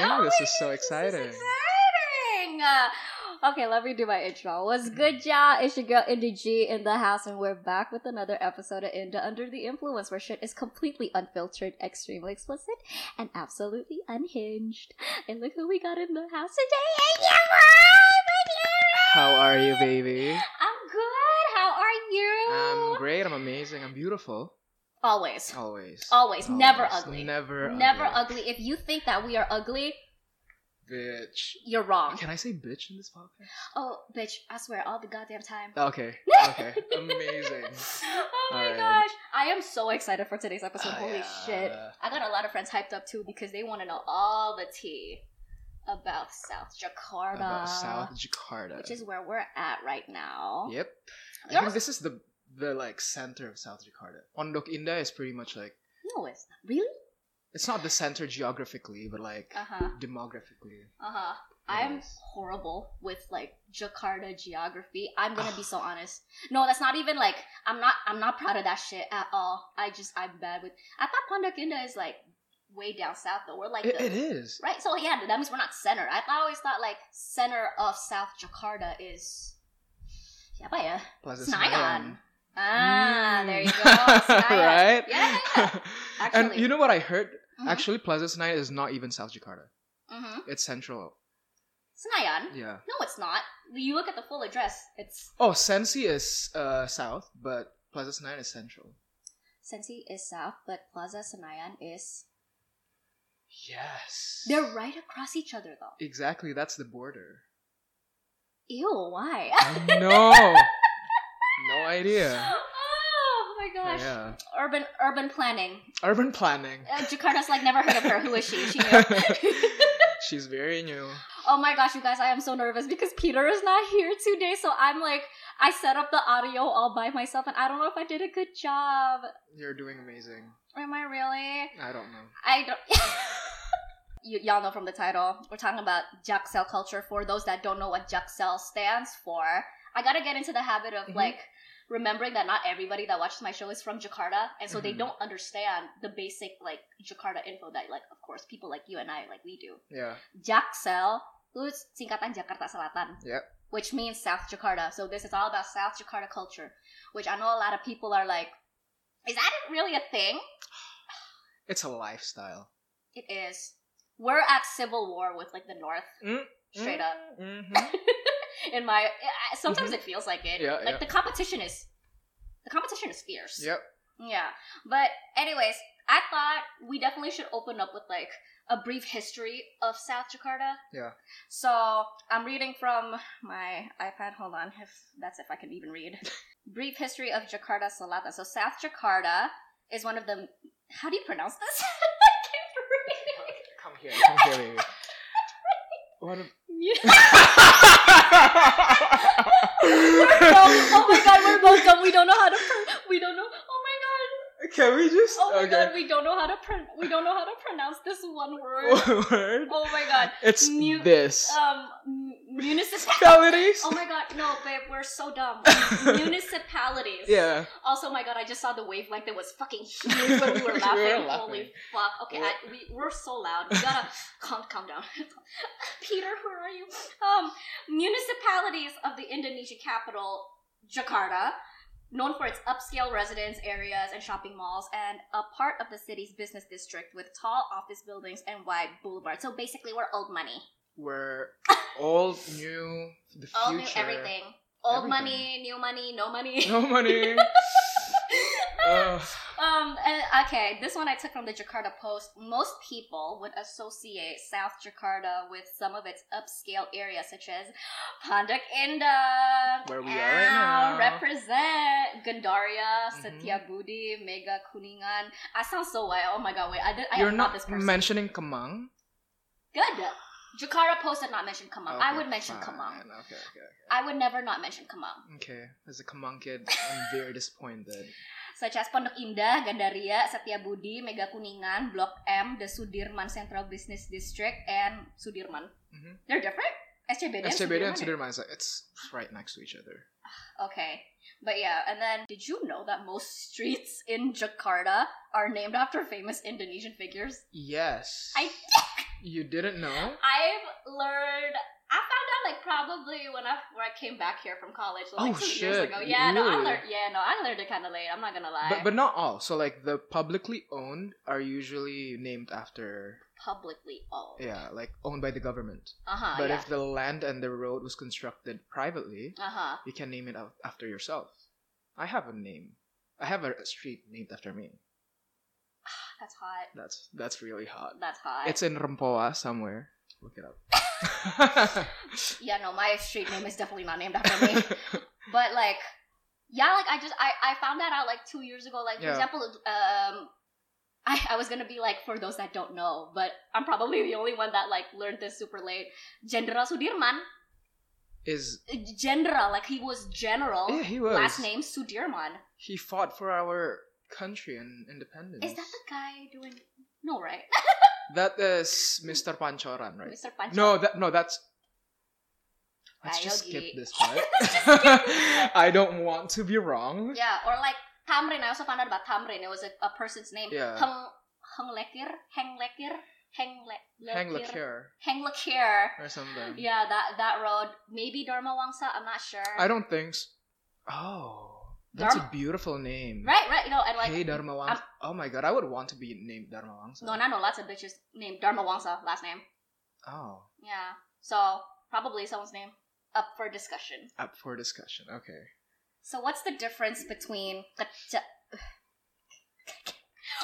Oh this is so exciting. Is exciting. Uh, okay, let me do my intro. What's good, y'all? It's your girl Indah G in the house, and we're back with another episode of Indah Under the Influence, where shit is completely unfiltered, extremely explicit, and absolutely unhinged. And look who we got in the house today. How are you, baby? I'm good. How are you? I'm great. I'm amazing. I'm beautiful. Always. Always. Always. Never ugly. Never. Never ugly. ugly. If you think that we are ugly, Bitch. you're wrong. Can I say bitch in this podcast? Oh, bitch, I swear, all the goddamn time. Okay. Okay. Amazing. oh my gosh. I am so excited for today's episode. Ah, Holy yeah. shit. I got a lot of friends hyped up too because they want to know all the tea about South Jakarta. About South Jakarta. Which is where we're at right now. Yep. You're- think this is the the like center of South Jakarta. Pondok Indah is pretty much like No, it's not. Really? it's not the center geographically, but like Uh huh. demographically. Uh huh. I'm horrible with like Jakarta geography. I'm gonna be so honest. No, that's not even like I'm not I'm not proud of that shit at all. I just I'm bad with. I thought Pondok Indah is like way down south though. We're like It, the, it is. right. So yeah, that means we're not center. I, I always thought like center of South Jakarta is. Yeah, yeah. Plaza Senayan. Ah, Mm. there you go. Right? Yeah, yeah, and you know what I heard? Mhm. Actually, Plaza Senayan is not even South Jakarta. Mm-hmm. It's central. Senayan. Yeah. No, it's not. You look at the full address. It's Oh, Sensi is uh, south, but Plaza Senayan is central. Sensi is south, but Plaza Senayan is. Yes. They're right across each other, though. Exactly, that's the border. Ew, why? no. No idea. oh my gosh. Yeah. Urban urban planning. Urban planning. Uh, Jakarta's like never heard of her. Who is she? She knew. She's very new. oh my gosh, you guys, I am so nervous because Peter is not here today. So I'm like, I set up the audio all by myself, and I don't know if I did a good job. You're doing amazing. Am I really? I don't know. I don't. you, y'all know from the title, we're talking about Jaksel culture. For those that don't know what Jaksel stands for, I gotta get into the habit of Mhm. like remembering that not everybody that watches my show is from Jakarta, and so they Mhm. don't understand the basic like Jakarta info that like of course people like you and I like we do. Yeah. Jaksel itu singkatan Jakarta Selatan. Yep. Which means South Jakarta. So this is all about South Jakarta culture, which I know a lot of people are like, is that really a thing? It's a lifestyle. It is. We're at civil war with like the North, Mm, straight up. hmm In my, sometimes it feels like it. Mm-hmm. Yeah, like yeah. the competition is, the competition is fierce. Yep. Yeah. But anyways, I thought we definitely should open up with like a brief history of South Jakarta. Yeah. So I'm reading from my iPad. Hold on, if that's if I can even read. brief history of Jakarta Selatan. So South Jakarta is one of the. How do you pronounce this? I can't read. Come here. Come here, baby. What? A- we're dumb. Oh my god, we're both dumb. We don't know how to. We don't know. Can we just? Oh my okay. god, we don't know how to. Pro- we don't know how to pronounce this one word. Word. Oh my god. It's Mu- this. Um, municipalities. Oh my god, no, babe, we're so dumb. Municipalities. yeah. Also, my god, I just saw the wavelength that was fucking huge when we were laughing. We were laughing. Holy fuck. Okay, I, we, we're so loud. We gotta calm, calm down. Peter, where are you? Um, municipalities of the Indonesia capital, Jakarta, known for its upscale residence areas and shopping malls, and a part of the city's business district with tall office buildings and wide boulevards. So basically, we're old money. We're old, new, the Old new future. everything. Old Everything. money, new money, no money. No money. Ugh. Um, and, okay, this one I took from the Jakarta Post. Most people would associate South Jakarta with some of its upscale areas, such as Pondok Indah, Where we are right now. represent Gandaria, Mhm. Setiabudi, Mega Kuningan. I sound so white. Oh my god, wait, I, did, I You're not this person. mentioning Kemang. Good. Jakarta Post did not mention Kemang. I would mention fine. Kemang. Okay, okay, I would never not mention Kemang. okay. Okay, as a Kemang kid, I'm very disappointed. Such as Pondok Indah, Gandaria, Setiabudi, Mega Kuningan, Blok M, the Sudirman Central Business District, and Sudirman. Mhm. They're different? SCBD SCBD and Sudirman? Sudirman, is like- it's right next to each other. Okay. But yeah, and then did you know that most streets in Jakarta are named after famous Indonesian figures? Yes. I You didn't know? I've learned. I found out like probably when I when I came back here from college, like Oh, two years shit. ago. Yeah, no, I learned. Yeah, no, I learned it kind of late. I'm not gonna lie. But but not all. So like the publicly owned are usually named after publicly owned. yeah, like owned by the government. Uh huh. but yeah. if the land and the road was constructed privately, Uh huh. you can name it after yourself. I have a name. I have a street named after me. That's hot. That's that's really hot. That's hot. It's in Rempoa somewhere. Look it up. yeah, no, my street name is definitely not named after me. but like, yeah, like I just I I found that out like two years ago. Like for Yeah. example, um. I, I was gonna be like for those that don't know, but I'm probably the only one that like learned this super late. Jenderal Sudirman, Is General, like he was general. yeah, he was. Last name Sudirman. He fought for our country and independence. Is that the guy doing? No, right? That is Mr. Pancoran, right? Mr. Pancho. No, that no, that's. Let's just skip this part. I don't want to be wrong. Yeah, or like Thamrin. I also found out about Thamrin. It was a, a person's name. Yeah. Heng Heng Lekir, Heng Lekir, Heng Le- Hang Lekir, Heng Lekir. or something. Yeah, that that road. Maybe Dharma Wangsa. I'm not sure. I don't think. So. Oh, that's Dharma- a beautiful name. Right, right. You know, and like hey Dharma Wangsa. Oh my god, I would want to be named Dharma Wangsa. no, I know lots of bitches named Dharma Wangsa last name. Oh, Yeah, so probably someone's name up for discussion. up for discussion. Okay. So what's the difference between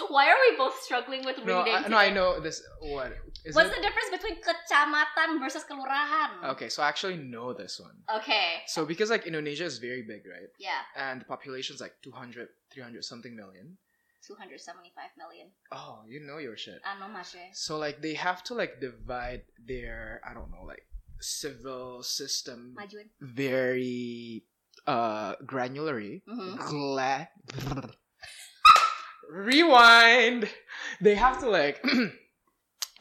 Why are we both struggling with No, reading? I, no, I know this. What is What's it? the difference between kecamatan versus kelurahan? Okay, so I actually know this one. Okay. So because like Indonesia is very big, right? Yeah, And the population is like 200, 300 something million. 275 million. Oh, you know your shit. Ano mashe? So like they have to like divide their I don't know like civil system Majuin. very uh granularly. Mhm. Gla- Rewind. They have to like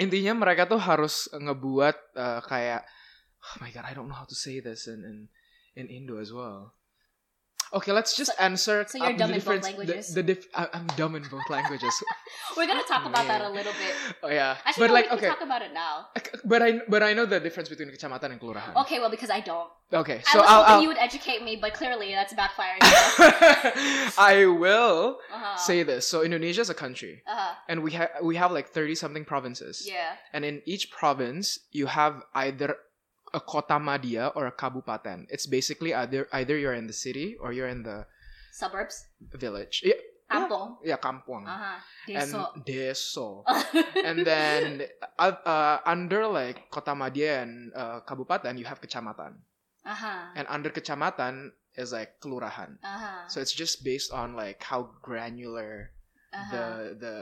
intinya mereka tuh harus ngebuat uh, kayak oh my god I don't know how to say this in in, in Indo as well. Okay, let's just answer. so you're dumb the in both languages? The, the dif- I- I'm dumb in both languages. We're gonna talk about that a little bit. oh yeah, Actually, no, but like we okay, talk about it now. but I but I know the difference between kecamatan and kelurahan. Okay, well, because I don't. Okay, I so was I'll, hoping I'll you would educate me, but clearly that's backfiring. I will uh-huh. say this. So Indonesia is a country, Uh-huh. and we have we have like thirty something provinces. Yeah. And in each province, you have either a kota madia or a kabupaten. It's basically either either you're in the city or you're in the Suburbs. village. Yeah, Kampong. yeah kampung. Uh-huh. And Deso. deso. and then uh, uh, under like kota madia and uh, kabupaten, you have kecamatan. uh-huh. And under kecamatan is like kelurahan. Uh-huh. So it's just based on like how granular uh-huh. the the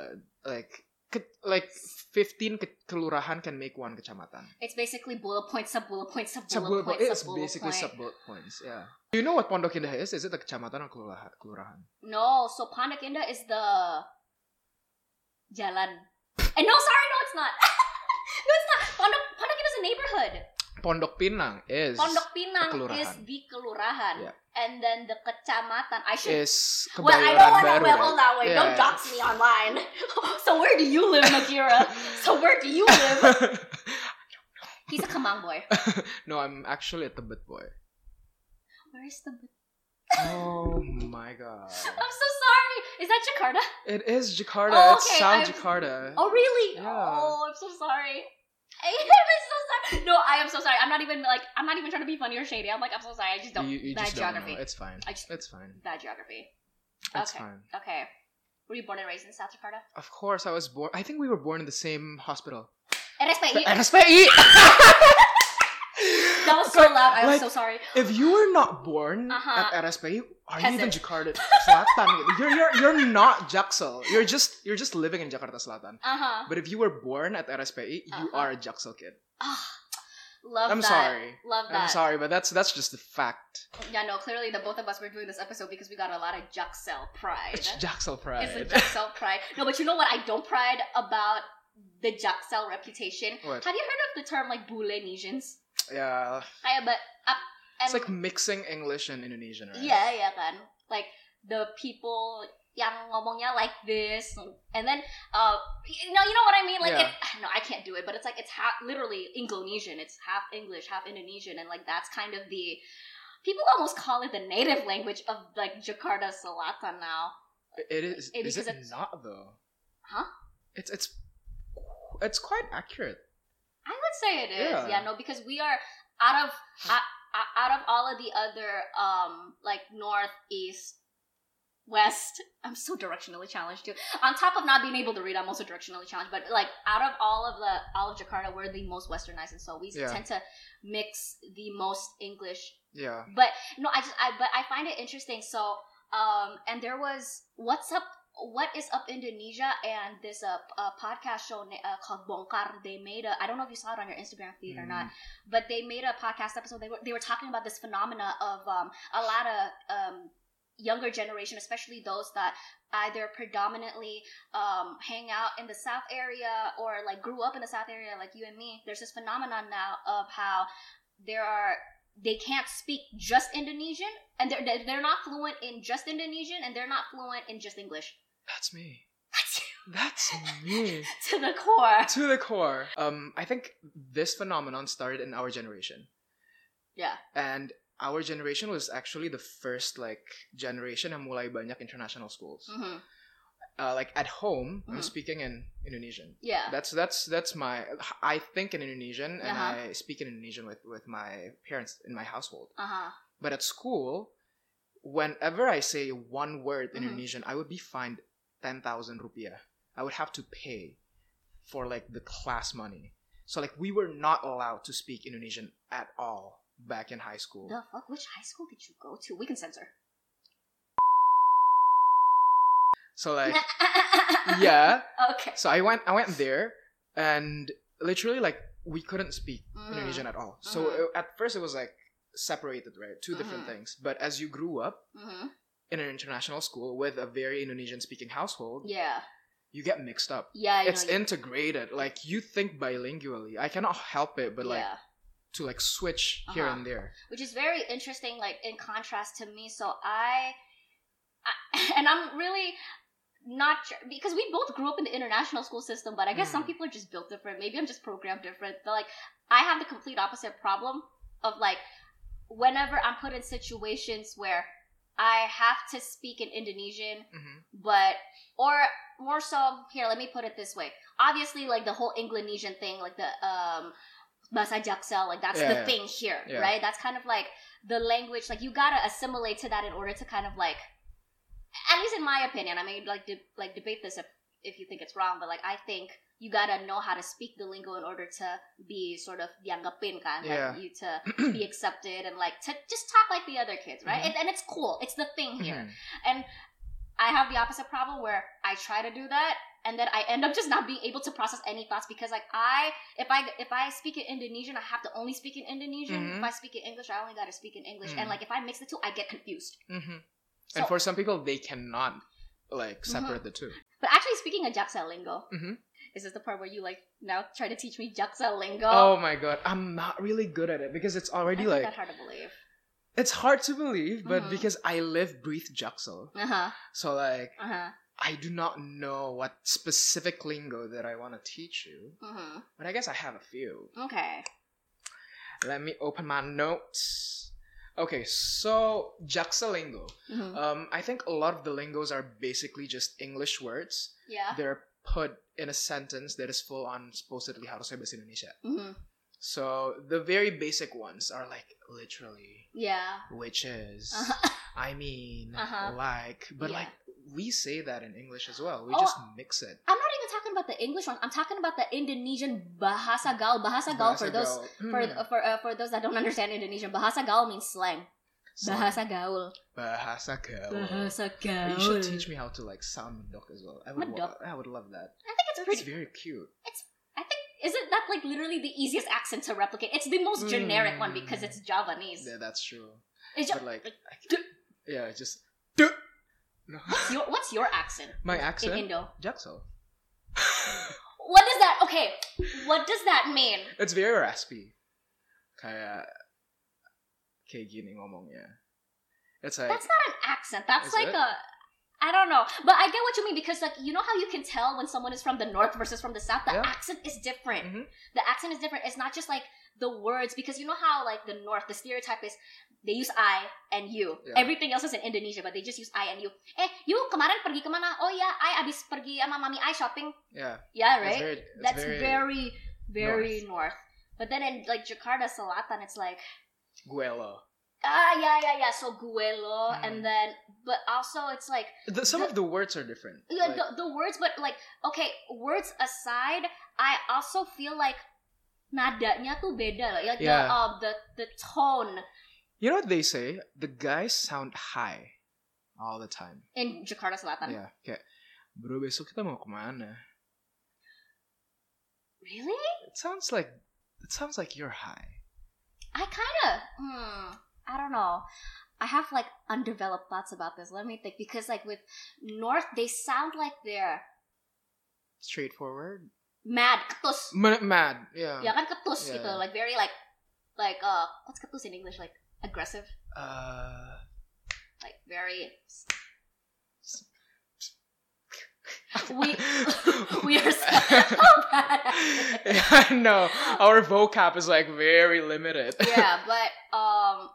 like ke- like 15 ke- kelurahan can make one kecamatan. It's basically bullet point, sub bullet point, sub Sub bullet bullet point, point. It's bullet basically sub bullet points. Yeah. Do you know what Pondok Indah is? Is it a kecamatan or kelurahan? kelurahan? No, so Pondok Indah is the jalan. And no, sorry, no, it's not. no, it's not. Pondok Pondok Indah is a neighborhood. Pondok Pinang is Pondok Pinang is the kelurahan, Yeah. and then the kecamatan. I should. is well, I don't want to. Well, hold on, wait. Yeah. Don't dox me online. so where do you live, Maghira? so where do you live? He's a Kemang boy. no, I'm actually a Tebet boy. Where is the? Oh my god. I'm so sorry. Is that Jakarta? It is Jakarta. Oh, it's okay, South I'm- Jakarta. Oh really? Yeah. Oh, I'm so sorry. I'm so sorry. No, I am so sorry. I'm not even like I'm not even trying to be funny or shady. I'm like I'm so sorry. I just don't you, you bad just don't geography. know. It's fine. I just- It's fine. Bad geography. It's okay. fine. Okay. Were you born and raised in South Jakarta? Of course, I was born. I think we were born in the same hospital. RSPI. RSPI. That was so loud. I was Like, so sorry. If you were not born Uh-huh. at RSPI, are you even Jakarta Selatan? You're you're you're not Jaksel. You're just you're just living in Jakarta Selatan. Uh huh. But if you were born at RSPI, you Uh-huh. are a Jaksel kid. Ah, love I'm that. sorry. Love that. I'm sorry, but that's that's just the fact. Yeah, no. Clearly, the both of us were doing this episode because we got a lot of Jaksel pride. It's Jaksel pride. It's the Jaksel pride. No, but you know what? I don't pride about the Jaksel reputation. What? Have you heard of the term like Bulenesians? Yeah, Kaya but up and it's like mixing English and Indonesian, right? yeah, yeah, kan. Like the people yang ngomongnya like this, and then uh, you know, you know what I mean? Like, Yeah. it's, no, I can't do it, but it's like it's half literally Indonesian. It's half English, half Indonesian, and like that's kind of the people almost call it the native language of like Jakarta Selatan now. It is. It- is it it's- not though? Huh? It's it's it's quite accurate. Would say it is. Yeah. Yeah, no, because we are out of out, out of all of the other um like north, east, west. I'm so directionally challenged too. On top of not being able to read, I'm also directionally challenged. But like out of all of the all of Jakarta, we're the most westernized, and so we Yeah. tend to mix the most English Yeah. but no, I just I but I find it interesting. So um and there was what's up what is up Indonesia and this uh, uh podcast show uh, called Bongkar. They made a I don't know if you saw it on your Instagram feed or not but they made a podcast episode. They were they were talking about this phenomena of um a lot of um younger generation especially those that either predominantly um hang out in the south area or like grew up in the south area like you and me. There's this phenomenon now of how there are they can't speak just Indonesian, and they're they're- not fluent in just Indonesian, and they're not fluent in just English. That's me. That's you. That's me. to the core. to the core. Um, I think this phenomenon started in our generation, Yeah. and our generation was actually the first like generation yang mulai banyak international schools. hmm Uh, like at home, I'm Mhm. speaking in Indonesian. Yeah. That's that's that's my. I think in Indonesian and Uh-huh. I speak in Indonesian with with my parents in my household. Uh huh. But at school, whenever I say one word in Mhm. Indonesian, I would be fined ten thousand rupiah. I would have to pay for like the class money. So like we were not allowed to speak Indonesian at all back in high school. The fuck? Which high school did you go to? We can censor. So like yeah. Okay. So I went I went there and literally like we couldn't speak Mhm. Indonesian at all. So Mhm. uh, at first it was like separated, right? 2 different Mhm. things. But as you grew up hmm in an international school with a very Indonesian speaking household, Yeah. you get mixed up. Yeah. I it's integrated. Like you think bilingually. I cannot help it, but like yeah. to like switch here Uh-huh. and there. which is very interesting like in contrast to me so i, I and i'm really not sure because we both grew up in the international school system but i guess some Mm. people are just built different maybe i'm just programmed different but like i have the complete opposite problem of like whenever i'm put in situations where i have to speak in indonesian hmm but or more so here let me put it this way obviously like the whole Indonesian thing like the um bahasa jaksel like that's Yeah, the yeah. thing here Yeah. right that's kind of like the language like you gotta assimilate to that in order to kind of like at least in my opinion i may like de- like debate this if if you think it's wrong but like i think you gotta know how to speak the lingo in order to be sort of dianggapin kan Yeah. like you to be accepted and like to just talk like the other kids right Mhm. and, and it's cool it's the thing here Mhm. and I have the opposite problem where I try to do that and then I end up just not being able to process any thoughts because like I if I if I speak in Indonesian I have to only speak in Indonesian. Mhm. If I speak in English I only gotta speak in English. And Mm. like if I mix the two I get confused. So and for some people, they cannot like separate the two. but actually speaking of Jaksel lingo, Mhm. is this the part where you like now try to teach me Jaksel lingo? Oh my god, I'm not really good at it because it's already like that hard to believe. it's hard to believe, but Mhm. because I live, breathe Jaksel, Uh-huh. so like Uh-huh. I do not know what specific lingo that I want to teach you, Mm-hmm. but I guess I have a few. Okay. Let me open my notes. Okay, so Jaksel lingo. Mhm. Um, I think a lot of the lingos are basically just English words. Yeah. They're put in a sentence that is full on supposedly harusnya bahasa Indonesia. Mm-hmm. So the very basic ones are like literally, Yeah. which is, Uh-huh. I mean, Uh-huh. like, but Yeah. like we say that in English as well. We Oh. just mix it. I'm not even talking about the English one. I'm talking about the Indonesian bahasa gaul. Bahasa gaul for those gaul. for Hmm. for uh, for those that don't understand Indonesian. Bahasa gaul means slang. Bahasa gaul. Bahasa gaul. Bahasa gaul. You should teach me how to like sound medok as well. I would, wa- I would love that. I think it's pretty. It's pretty. very cute. It's. I think isn't that like literally the easiest accent to replicate? It's the most generic one Mm. because it's Javanese. Yeah, that's true. It's But like, like, yeah, it's just no. what's your what's your accent My accent in Indo? Jaksel. What does that? Okay, what does that mean? It's very raspy. Kayak kayak gini ngomongnya. It's like That's not an accent. That's like it? a. I don't know, but I get what you mean because like you know how you can tell when someone is from the north versus from the south. The Yeah. accent is different. Mhm. The accent is different. It's not just like the words because you know how like the north, the stereotype is they use I and you. Yeah. Everything else is in Indonesia, but they just use I and you. Eh, you kemarin pergi kemana? Oh ya, I abis pergi sama mami I shopping. Yeah. Yeah, right. very, That's very, very, very north. But then in like Jakarta, Selatan, it's like Guelo. ah yeah yeah yeah. So guelo, Mm. and then but also it's like The, some The- of the words are different. yeah, Like, the, the words, but like okay, words aside, I also feel like nadanya tuh beda. Like Yeah. the uh, the the tone you know what they say? The guys sound high all the time. in Jakarta Selatan. Yeah. Kayak, bro besok kita mau kemana? Really? It sounds like it sounds like you're high. I kind of hmm. I don't know. I have like undeveloped thoughts about this. Let me think because like with North, they sound like they're Straightforward. mad ketus. M- mad. Yeah. Ya kan ketus Yeah. gitu, like very like like uh what's ketus in English? Like aggressive, Uh, like very. We we are so bad. at it. yeah, I know. Our vocab is like very limited. yeah, but um,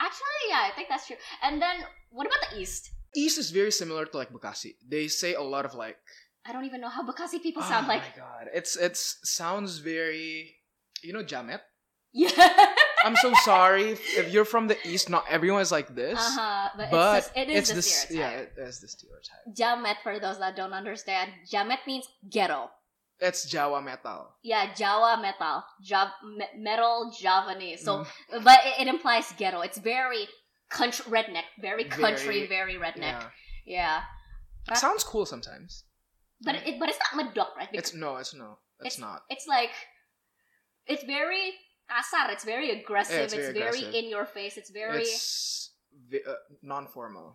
actually, yeah, I think that's true. And then what about the East? East is very similar to like Bekasi. They say a lot of like. I don't even know how Bekasi people sound oh like. my god, it's it's sounds very. You know Jamet. Yeah. I'm so sorry if, if you're from the East. Not everyone is like this. Uh-huh, but, But it's, just, it is it's the the s- yeah, it is the stereotype. Jamet, for those that don't understand, Jamet means ghetto. It's Jawa metal. Yeah, Jawa metal, Jav- metal Javanese. So, Mm, but it, it implies ghetto. It's very country redneck, very country, very, Very- redneck. yeah. Yeah, It sounds cool sometimes. but it, but it's not medok, right? Because It's no, it's no, it's, It's- not. it's like it's very kasar. It's very aggressive. it's it's very very, aggressive. in your face. It's very It's vi- uh, non-formal.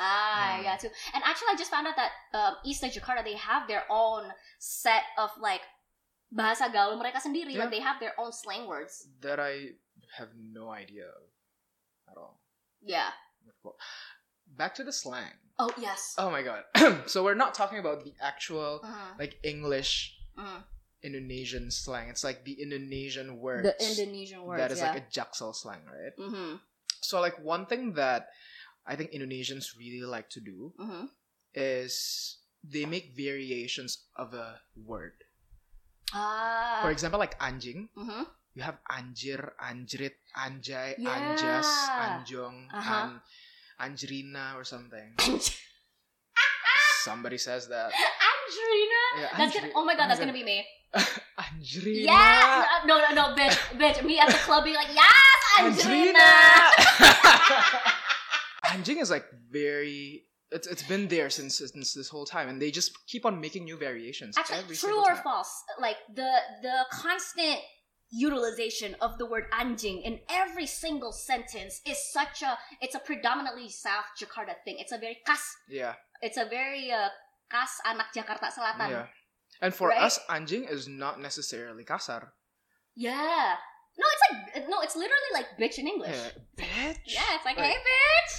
ah Mm. yeah too. And actually, I just found out that um, East of Jakarta they have their own set of like bahasa gaul mereka sendiri. Yeah. Like they have their own slang words. That I have no idea of at all. Yeah. Back to the slang. Oh yes. Oh my god. so we're not talking about the actual Mhm. like English Mhm. Indonesian slang. It's like the Indonesian words. The Indonesian words. that is yeah. like a Jaksel slang, right? mm-hmm. So like one thing that I think Indonesians really like to do Mm-hmm. is they make variations of a word. Ah. For example, like anjing, mm-hmm. you have anjir, anjrit, anjay, Yeah. anjas, anjong, Uh-huh. an, anjrina or something. Somebody says that. Angelina. Yeah, That's gonna. Oh my god, that's gonna be me. Anjrina. Yeah, No, no, no, bitch, bitch. Me at the club being like, yes, Angelina. Anjing is like very. It's it's been there since since this whole time, and they just keep on making new variations. Actually, every true or time. false? Like the the constant utilization of the word anjing in every single sentence is such a. It's a predominantly South Jakarta thing. It's a very kas. Yeah, It's a very uh, kas anak Jakarta Selatan. yeah. And for Right? us, anjing is not necessarily kasar. Yeah. No, it's like no, it's literally like bitch in English. Yeah, bitch. Yeah, it's like, Like, hey, bitch.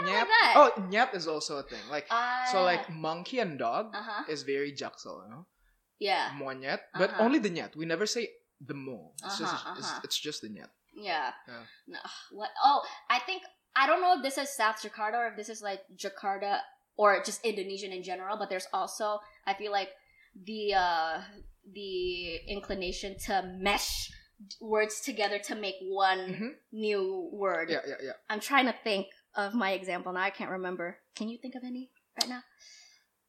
Nyap. like that. Oh, nyap is also a thing. Like so, Ah. like monkey and dog Uh huh. is very jaksel, you know. Yeah. Monyet, but Uh-huh. only the nyet. We never say the mo. It's just Uh-huh, it's, uh-huh. it's just the nyet. Yeah. Yeah. No, what? Oh, I think I don't know if this is South Jakarta or if this is like Jakarta or just Indonesian in general. But there's also I feel like the uh the inclination to mesh words together to make one Mhm. new word. Yeah, yeah, yeah. I'm trying to think of my example now. I can't remember. Can you think of any right now?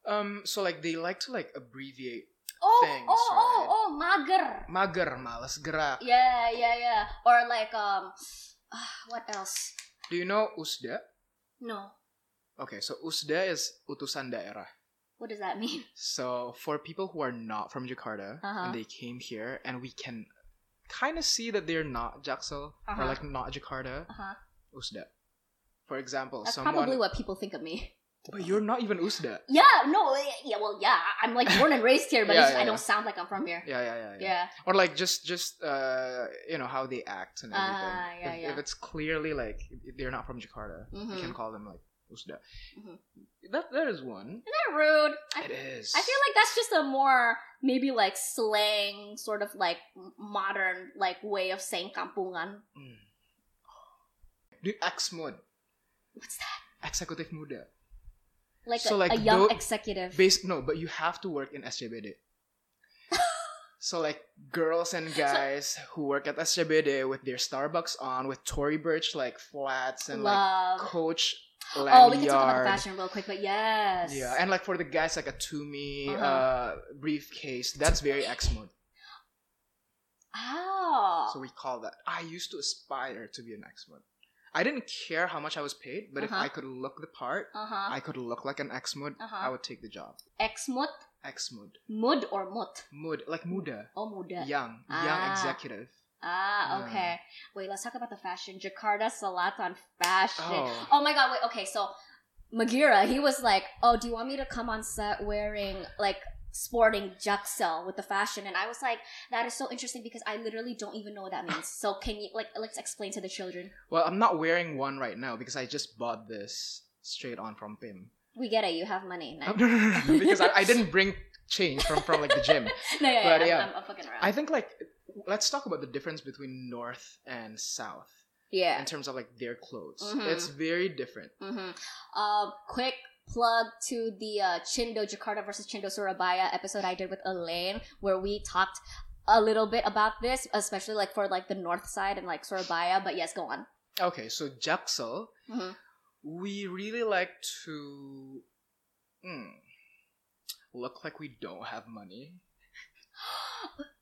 Um, so like they like to like abbreviate Oh, Things, oh, oh, right? oh, mager. mager, malas gerak. Yeah, yeah, yeah. Or like um, ah, what else? Do you know usda? No. Okay, so usda is utusan daerah. What does that mean? So for people who are not from Jakarta Uh-huh. and they came here and we can kind of see that they're not Jaksel or Uh-huh. like not Jakarta, Uh huh. usda. For example, That's someone probably what people think of me. But you're not even usda. Yeah, no, yeah, well, yeah, I'm like born and raised here, but Yeah, yeah, I don't yeah. sound like I'm from here. Yeah, yeah, yeah, yeah. Yeah, Or like just just uh you know how they act and everything. Ah, yeah, if, yeah. if it's clearly like they're not from Jakarta, we Mhm. can call them like Mhm. That that is one. Isn't that rude? I, It is. I feel like that's just a more maybe like slang, sort of like modern like way of saying kampungan. Mm. Dude, mode. What's that? Eksekutif muda. Like, So, a, like, a young executive. Base no, but you have to work in SCBD. so like girls and guys who work at SCBD with their Starbucks on, with Tory Burch like flats and Love. like Coach oh, we can talk about the fashion real quick, but yes. Yeah, and like for the guys, like a Tumi Uh-huh. uh, briefcase. That's very X mode. oh. So we call that. I used to aspire to be an X mode. I didn't care how much I was paid, but if Uh-huh. I could look the part, uh huh. I could look like an X mode, Uh-huh. I would take the job. Exmut, X mode. Mood or mut? Mood, like muda. Oh, muda. Young. Ah. Young executive. Ah, okay. Wait, let's talk about the fashion. Jakarta Selatan fashion. Oh. Oh my god, wait, okay, so Maghira, he was like, Oh, do you want me to come on set wearing like sporting Jaksel with the fashion? And I was like, That is so interesting because I literally don't even know what that means. So can you like let's explain to the children. Well, I'm not wearing one right now because I just bought this straight on from Pim. We get it, you have money. No, No, no, no, no, because I, I didn't bring change from, from like the gym. no yeah, But yeah, yeah. I'm, I'm, I'm fucking around. I think like let's talk about the difference between North and South yeah. in terms of like their clothes. Mhm. It's very different. Mm-hmm. Um, quick plug to the uh, Chindo Jakarta versus Chindo Surabaya episode I did with Elaine, where we talked a little bit about this, especially like for like the north side and like Surabaya. But yes, go on. Okay, so Jaksel, Mhm. we really like to mm, look like we don't have money,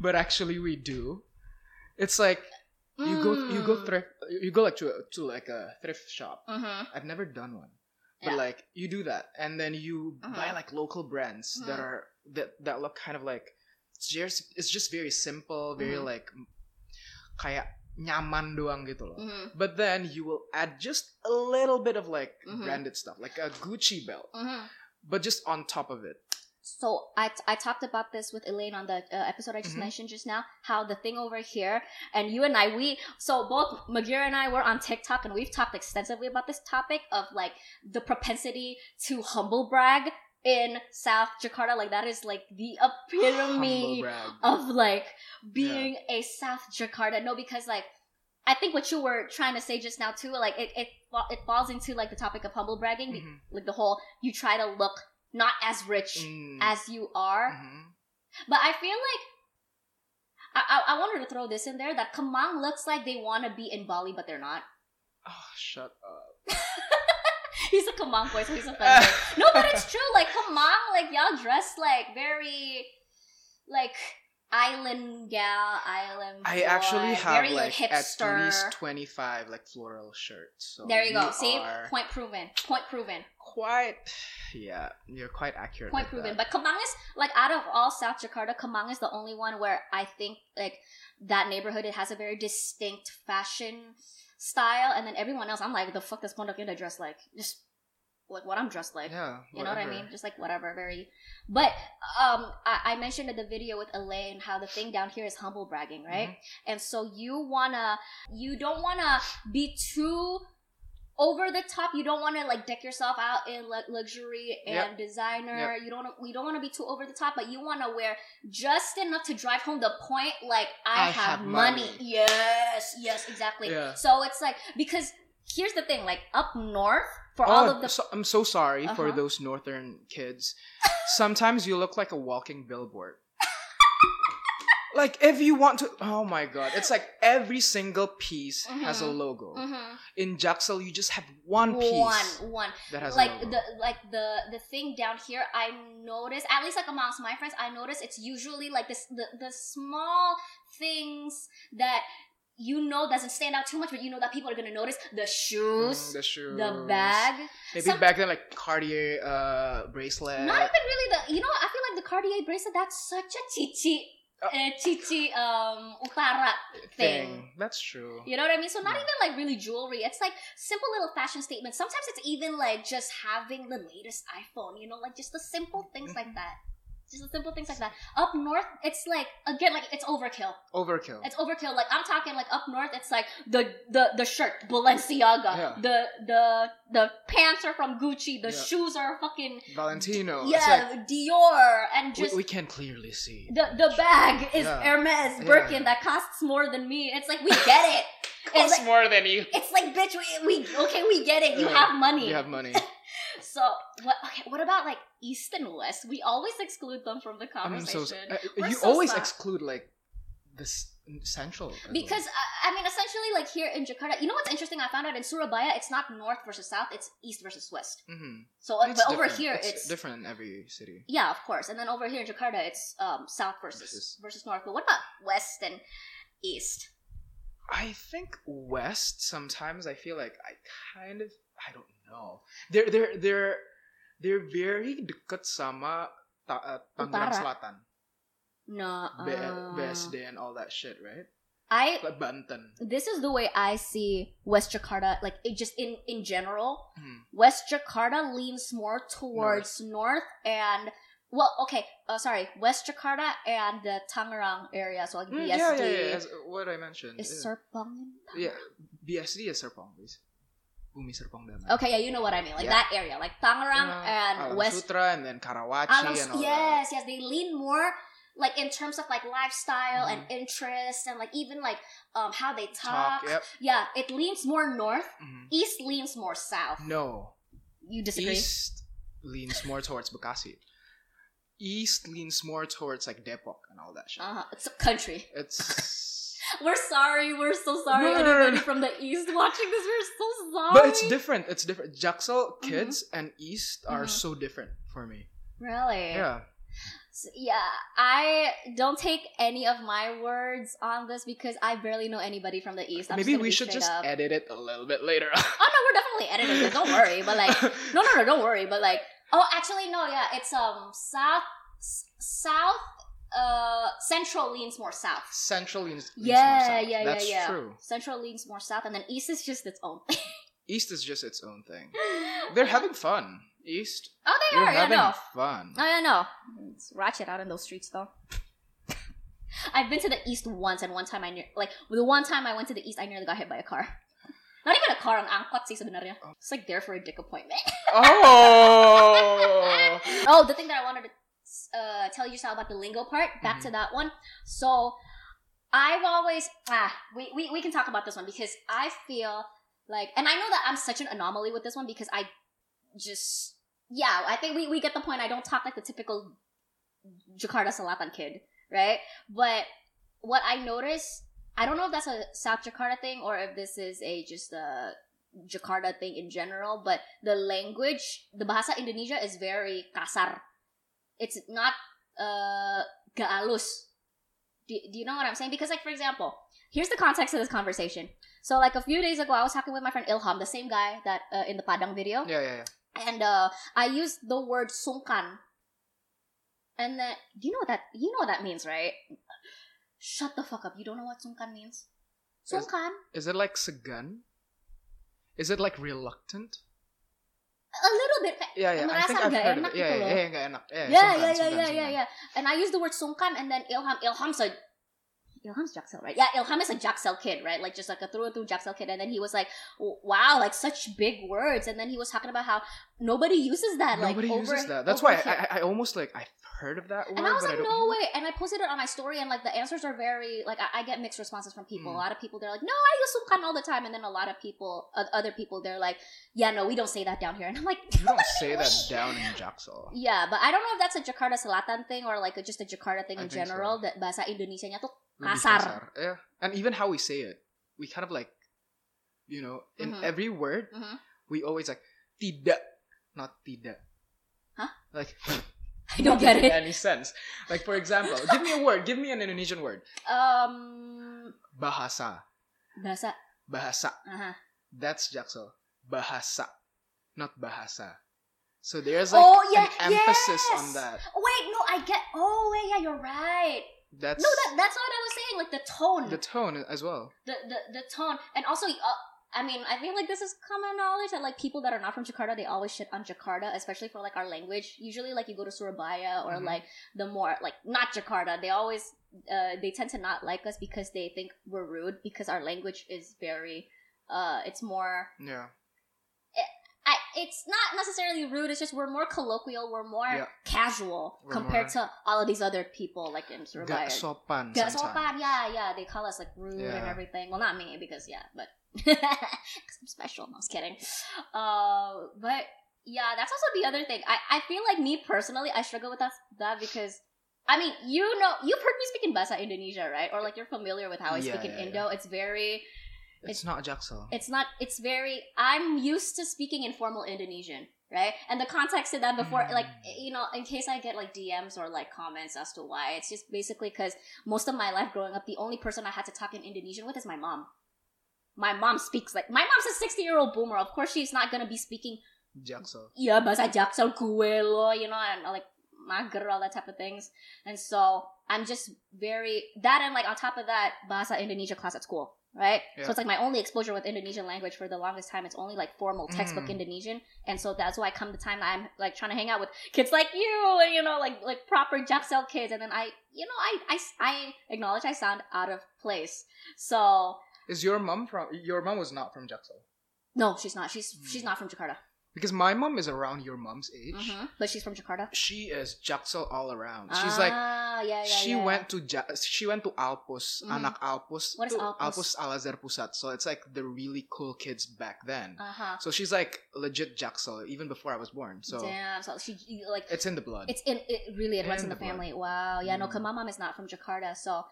but actually we do. It's like you go you go Mm. thrift you go like to a, to like a thrift shop. Mhm. I've never done one. But Yeah. like you do that and then you buy Mhm. like local brands that Mhm. are that that look kind of like it's just it's just very simple, very Mhm. like kayak nyaman doang gitu loh. Mhm. But then you will add just a little bit of like Mhm. branded stuff, like a Gucci belt, Mhm. but just on top of it. So I, I talked about this with Elaine on the uh, episode I just Mhm. mentioned just now. How the thing over here and you and I we so both Maghira and I were on TikTok and we've talked extensively about this topic of like the propensity to humble brag in South Jakarta. Like that is like the epitome of like being a South Jakarta. No, because like I think what you were trying to say just now too, like it it it falls into like the topic of humble bragging, Mhm. like the whole you try to look not as rich Mm. as you are. Mhm. But I feel like I, I I wanted to throw this in there that Kemang looks like they want to be in Bali, but they're not. Oh, shut up. he's a Kemang boy, so he's offended. no, but it's true. Like Kemang, like y'all dress like very like island gal, island. I boy, actually have very like at hipster. least twenty five like floral shirts. So there you go. See, point proven. Point proven. quite. Yeah, you're quite accurate. Point proven. that. But Kemang is like out of all South Jakarta, Kemang is the only one where I think like that neighborhood it has a very distinct fashion style, and then everyone else, I'm like, the fuck does Pondok Indah dress like? Just like what I'm dressed like. yeah, You know what I mean? Just like whatever, very. But um, I, I mentioned in the video with Elaine how the thing down here is humble bragging, right? Mm-hmm. And so you wanna, you don't wanna be too over the top. You don't wanna like deck yourself out in like luxury and Yep. designer. You don't, you don't wanna be too over the top, but you wanna wear just enough to drive home the point. Like I, I have, have money. money. Yes, yes, exactly. Yeah. So it's like because here's the thing, like up north for all Oh, of the so, I'm so sorry for Uh-huh. those northern kids. Sometimes you look like a walking billboard. like if you want to, oh my god, it's like every single piece has a Mhm. logo. Mhm. In Jaksel, you just have one piece one one that has like a logo. the like the the thing down here i notice at least like amongst my friends i notice it's usually like this the, the small things that you know doesn't stand out too much but you know that people are gonna notice the shoes Mm, the shoes, the bag Maybe Some- back then, like Cartier uh, bracelet. not even really the you know i feel like the cartier bracelet that's such a chichi Oh. uh, chichi um utara thing. That's true. You know what I mean? So not Yeah. even like really jewelry. It's like simple little fashion statements. Sometimes it's even like just having the latest iPhone. You know, like just the simple things like Mhm. that. Just simple things like that. Up north, it's like again, like it's overkill. Overkill. It's overkill. Like I'm talking like up north, it's like the the the shirt Balenciaga, Yeah. the the the pants are from Gucci, the Yeah. shoes are fucking Valentino. Yeah like, Dior, and just we can clearly see. the the bag is Yeah. Hermes. Birkin that costs more than me. It's like we get it. It's like, more than you. it's like bitch, we, we okay, we get it. You have money. You have money. So what? Okay, what about like East and West? We always exclude them from the conversation so. Uh, you so always exclude like this central. because I, I mean, essentially, like here in Jakarta, you know what's interesting? I found out in Surabaya, it's not north versus south; it's east versus west. Mhm. So, uh, It's but over here, it's, it's, different in every city. yeah, of course. And then over here in Jakarta, it's um, south versus Versus- versus north. But what about west and east? I think West sometimes I feel like I kind of I don't know. They're they're they're they're very dekat sama ta, uh, Tangerang Selatan, No, B- uh, BSD and all that shit, right? I Like Banten. this is the way I see West Jakarta. Like it just in in general, Hmm. West Jakarta leans more towards north, and well, okay, uh, sorry, West Jakarta and the Tangerang area, so like Mm, BSD yeah, yeah, yeah. As what I mentioned. is yeah. Serpong. yeah, BSD is Serpong, please. Bumi Serpong Damai. Okay, yeah, you know what I mean, like Yeah. that area, like Tangerang Uh, and Alam West. Sutra and then Karawaci Alam- and all yes, yes, they lean more like in terms of like lifestyle and Mhm. interest and like even like um how they. Talk, talk. yep. Yeah, it leans more north. Mhm. East leans more south. No, You disagree? East leans more towards Bekasi. East leans more towards like Depok and all that shit. Uh-huh. It's a country. It's We're sorry. We're so sorry. No, no, no, Anybody no. from the east watching this, we're so sorry. but it's different. It's different. Jaksel Mm-hmm. kids and East are Mhm. so different for me. Really? Yeah. S- yeah. I don't take any of my words on this because I barely know anybody from the east. I'm Maybe we should just up. edit it a little bit later. Oh no, we're definitely editing it. Don't worry. But like, no, no, no, don't worry. But like, oh, actually, no. Yeah, it's um south, south, uh, central leans more south. Central leans, leans Yeah, more south. yeah, yeah, That's yeah. true. Central leans more south, and then east is just its own. East is just its own thing. They're having fun. East, Oh, they you're are. Yeah, having no. fun. I don't know. It's ratchet out in those streets, though. I've been to the east once, and one time I near like the one time I went to the east, I nearly got hit by a car. Not even a car, an angkot sih sebenarnya. It's like there for a dick appointment. Oh. oh, the thing that I wanted to uh, tell you just about the lingo part. Back to that one. So I've always ah we, we we can talk about this one because I feel like and I know that I'm such an anomaly with this one because I just yeah I think we we get the point. I don't talk like the typical Jakarta Selatan kid, right? But what I notice, I don't know if that's a South Jakarta thing or if this is a just a Jakarta thing in general, but the language, the bahasa Indonesia is very kasar. It's not uh gaalus. Do, do you know what I'm saying? Because like for example, here's the context of this conversation. So like a few days ago, I was talking with my friend Ilham, the same guy that uh, in the Padang video, Yeah, yeah, yeah. and uh, I used the word sungkan. And then, do you know that? You know what that means, right? Shut the fuck up! You don't know what sungkan means? Is- Sungkan, Is it like segan? Is it like reluctant? A little bit. Yeah, yeah. I think Merasa nggak enak. Yeah, gitu yeah, loh. yeah, nggak enak. Yeah, yeah, yeah, yeah, sungkan, yeah, yeah, And I used the word sungkan, and then Ilham, Ilham's a Ilham's Jaksel, right? Yeah, Ilham is a Jaksel kid, right? Like just like a through and through Jaksel kid. And then he was like, "Wow, like such big words." And then he was talking about how nobody uses that. like, Nobody over- uses that. That's why. I, I, I almost like I've heard of that word, And I was like, I no way. And I posted it on my story, and like the answers are very like I, get mixed responses from people. Mm. A lot of people they're like, no, I use sungkan all the time, and then a lot of people, uh, other people, they're like, yeah, no, we don't say that down here. And I'm like, You don't say that down in Jaksel. yeah, but I don't know if that's a Jakarta Selatan thing or like a, just a Jakarta thing in think so. general. That bahasa Indonesianya tuh Lebih Kasar. Yeah, and even how we say it, we kind of like, you know, in Mhm. every word, Mhm. we always like tidak, not tidak. Huh? Like I don't get it. any sense. Like for example, give me a word. Give me an Indonesian word. Um, Bahasa. bahasa. Bahasa. Uh-huh. That's Jaksel. Bahasa, not bahasa. So there's like Oh, yeah, an emphasis yes! on that. Oh, wait, no, I get. Oh, wait, yeah, you're right. That's No, that that's what I was saying. Like the tone, the tone as well. the the, the tone, and also uh, I mean, I feel like this is common knowledge that like people that are not from Jakarta, they always shit on Jakarta, especially for like our language. Usually, like you go to Surabaya or Mhm. like the more like not Jakarta, they always uh they tend to not like us because they think we're rude because our language is very uh it's more Yeah. I, it's not necessarily rude. It's just we're more colloquial. We're more Yeah. casual We're compared more- to all of these other people, like in Surabaya. Gak sopan Gak sopan, yeah, yeah. They call us like rude and everything. Well, not me because yeah, but because I'm special. No, I was kidding. Uh, but yeah, that's also the other thing. I I feel like me personally, I struggle with that that because. I mean, you know, you've heard me speak in Bahasa Indonesia, right? Or like you're familiar with how I Yeah, speak in yeah, Indo. It's very, It's not Jaksel. it's not it's very i'm used to speaking in formal indonesian right and the context of that before Mm. like you know in case i get like dms or like comments as to why it's just basically because most of my life growing up the only person i had to talk in indonesian with is my mom my mom speaks like my mom's a 60 year old boomer. Of course she's not gonna be speaking Jaksel. yeah bahasa jaksel gue lo you know and like mager all that type of things. And so i'm just very that and like on top of that bahasa indonesia class at school right? Yeah. so it's like my only exposure with indonesian language for the longest time. It's only like formal textbook Mm. indonesian. And so that's why I come the time that i'm like trying to hang out with kids like you and you know like like proper jaksel kids. And then i you know i i, I acknowledge i sound out of place. So Is your mom from? Your mom was not from Jaksel. no she's not she's Mm. she's not from jakarta Because my mom is around your mom's age. Mhm. but she's from jakarta She is Jaksel all around. She's like ah, yeah, yeah, she yeah. went to ja- she went to Alpus, Mhm. anak Alpus. What is to Alpus? Al Azhar Pusat. So it's like the really cool kids back then. Uh-huh. So she's like legit Jaksel even before I was born. So Damn. So she like it's in the blood. it's in it really it runs in In the the family. Wow. Yeah. No, Mm. cause my mom is not from Jakarta. So,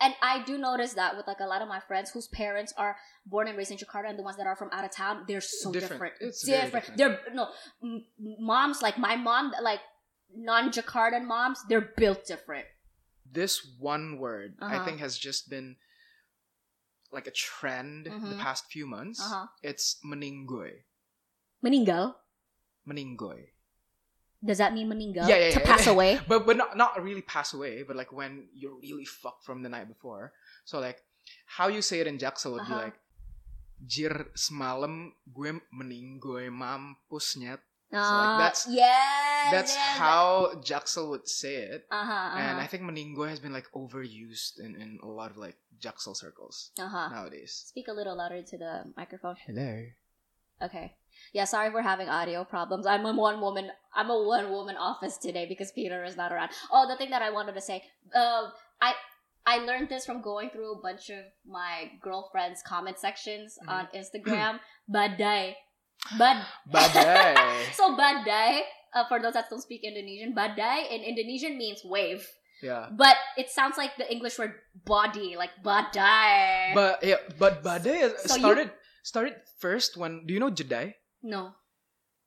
and I do notice that with like a lot of my friends whose parents are born and raised in Jakarta, and the ones that are from out of town, they're so different. Different. Different. different. They're no moms like my mom, like non-Jakartan moms. They're built different. this one word I Uh-huh. think has just been like a trend the Mhm. past few months. Uh huh. It's meninggoy. Meninggal. Meninggoy. Does that mean meninggal? Yeah, yeah, To pass away. But but not not really pass away, but like when you're really fucked from the night before. So like how you say it in Jaksel would Uh-huh. be like Jir semalam gue meninggoy mampusnya. Uh, so like that's- yes, That's yes. how Jaksel would say it. Uh huh. And Uh I think meninggoy has been like overused in, in a lot of like Jaksel circles. Uh-huh. nowadays. Speak a little louder to the microphone. Hello. Okay. Yeah, sorry we're having audio problems. I'm a one woman I'm a one woman office today because Peter is not around. Oh, the thing that I wanted to say. Uh, I I learned this from going through a bunch of my girlfriends' comment sections Mhm. on Instagram. badai. Bad Badai. so badai, uh, for those that don't speak Indonesian, badai in Indonesian means wave. yeah. But it sounds like the English word body, like badai. But yeah, but badai So you- started started first when do you know jedai? No.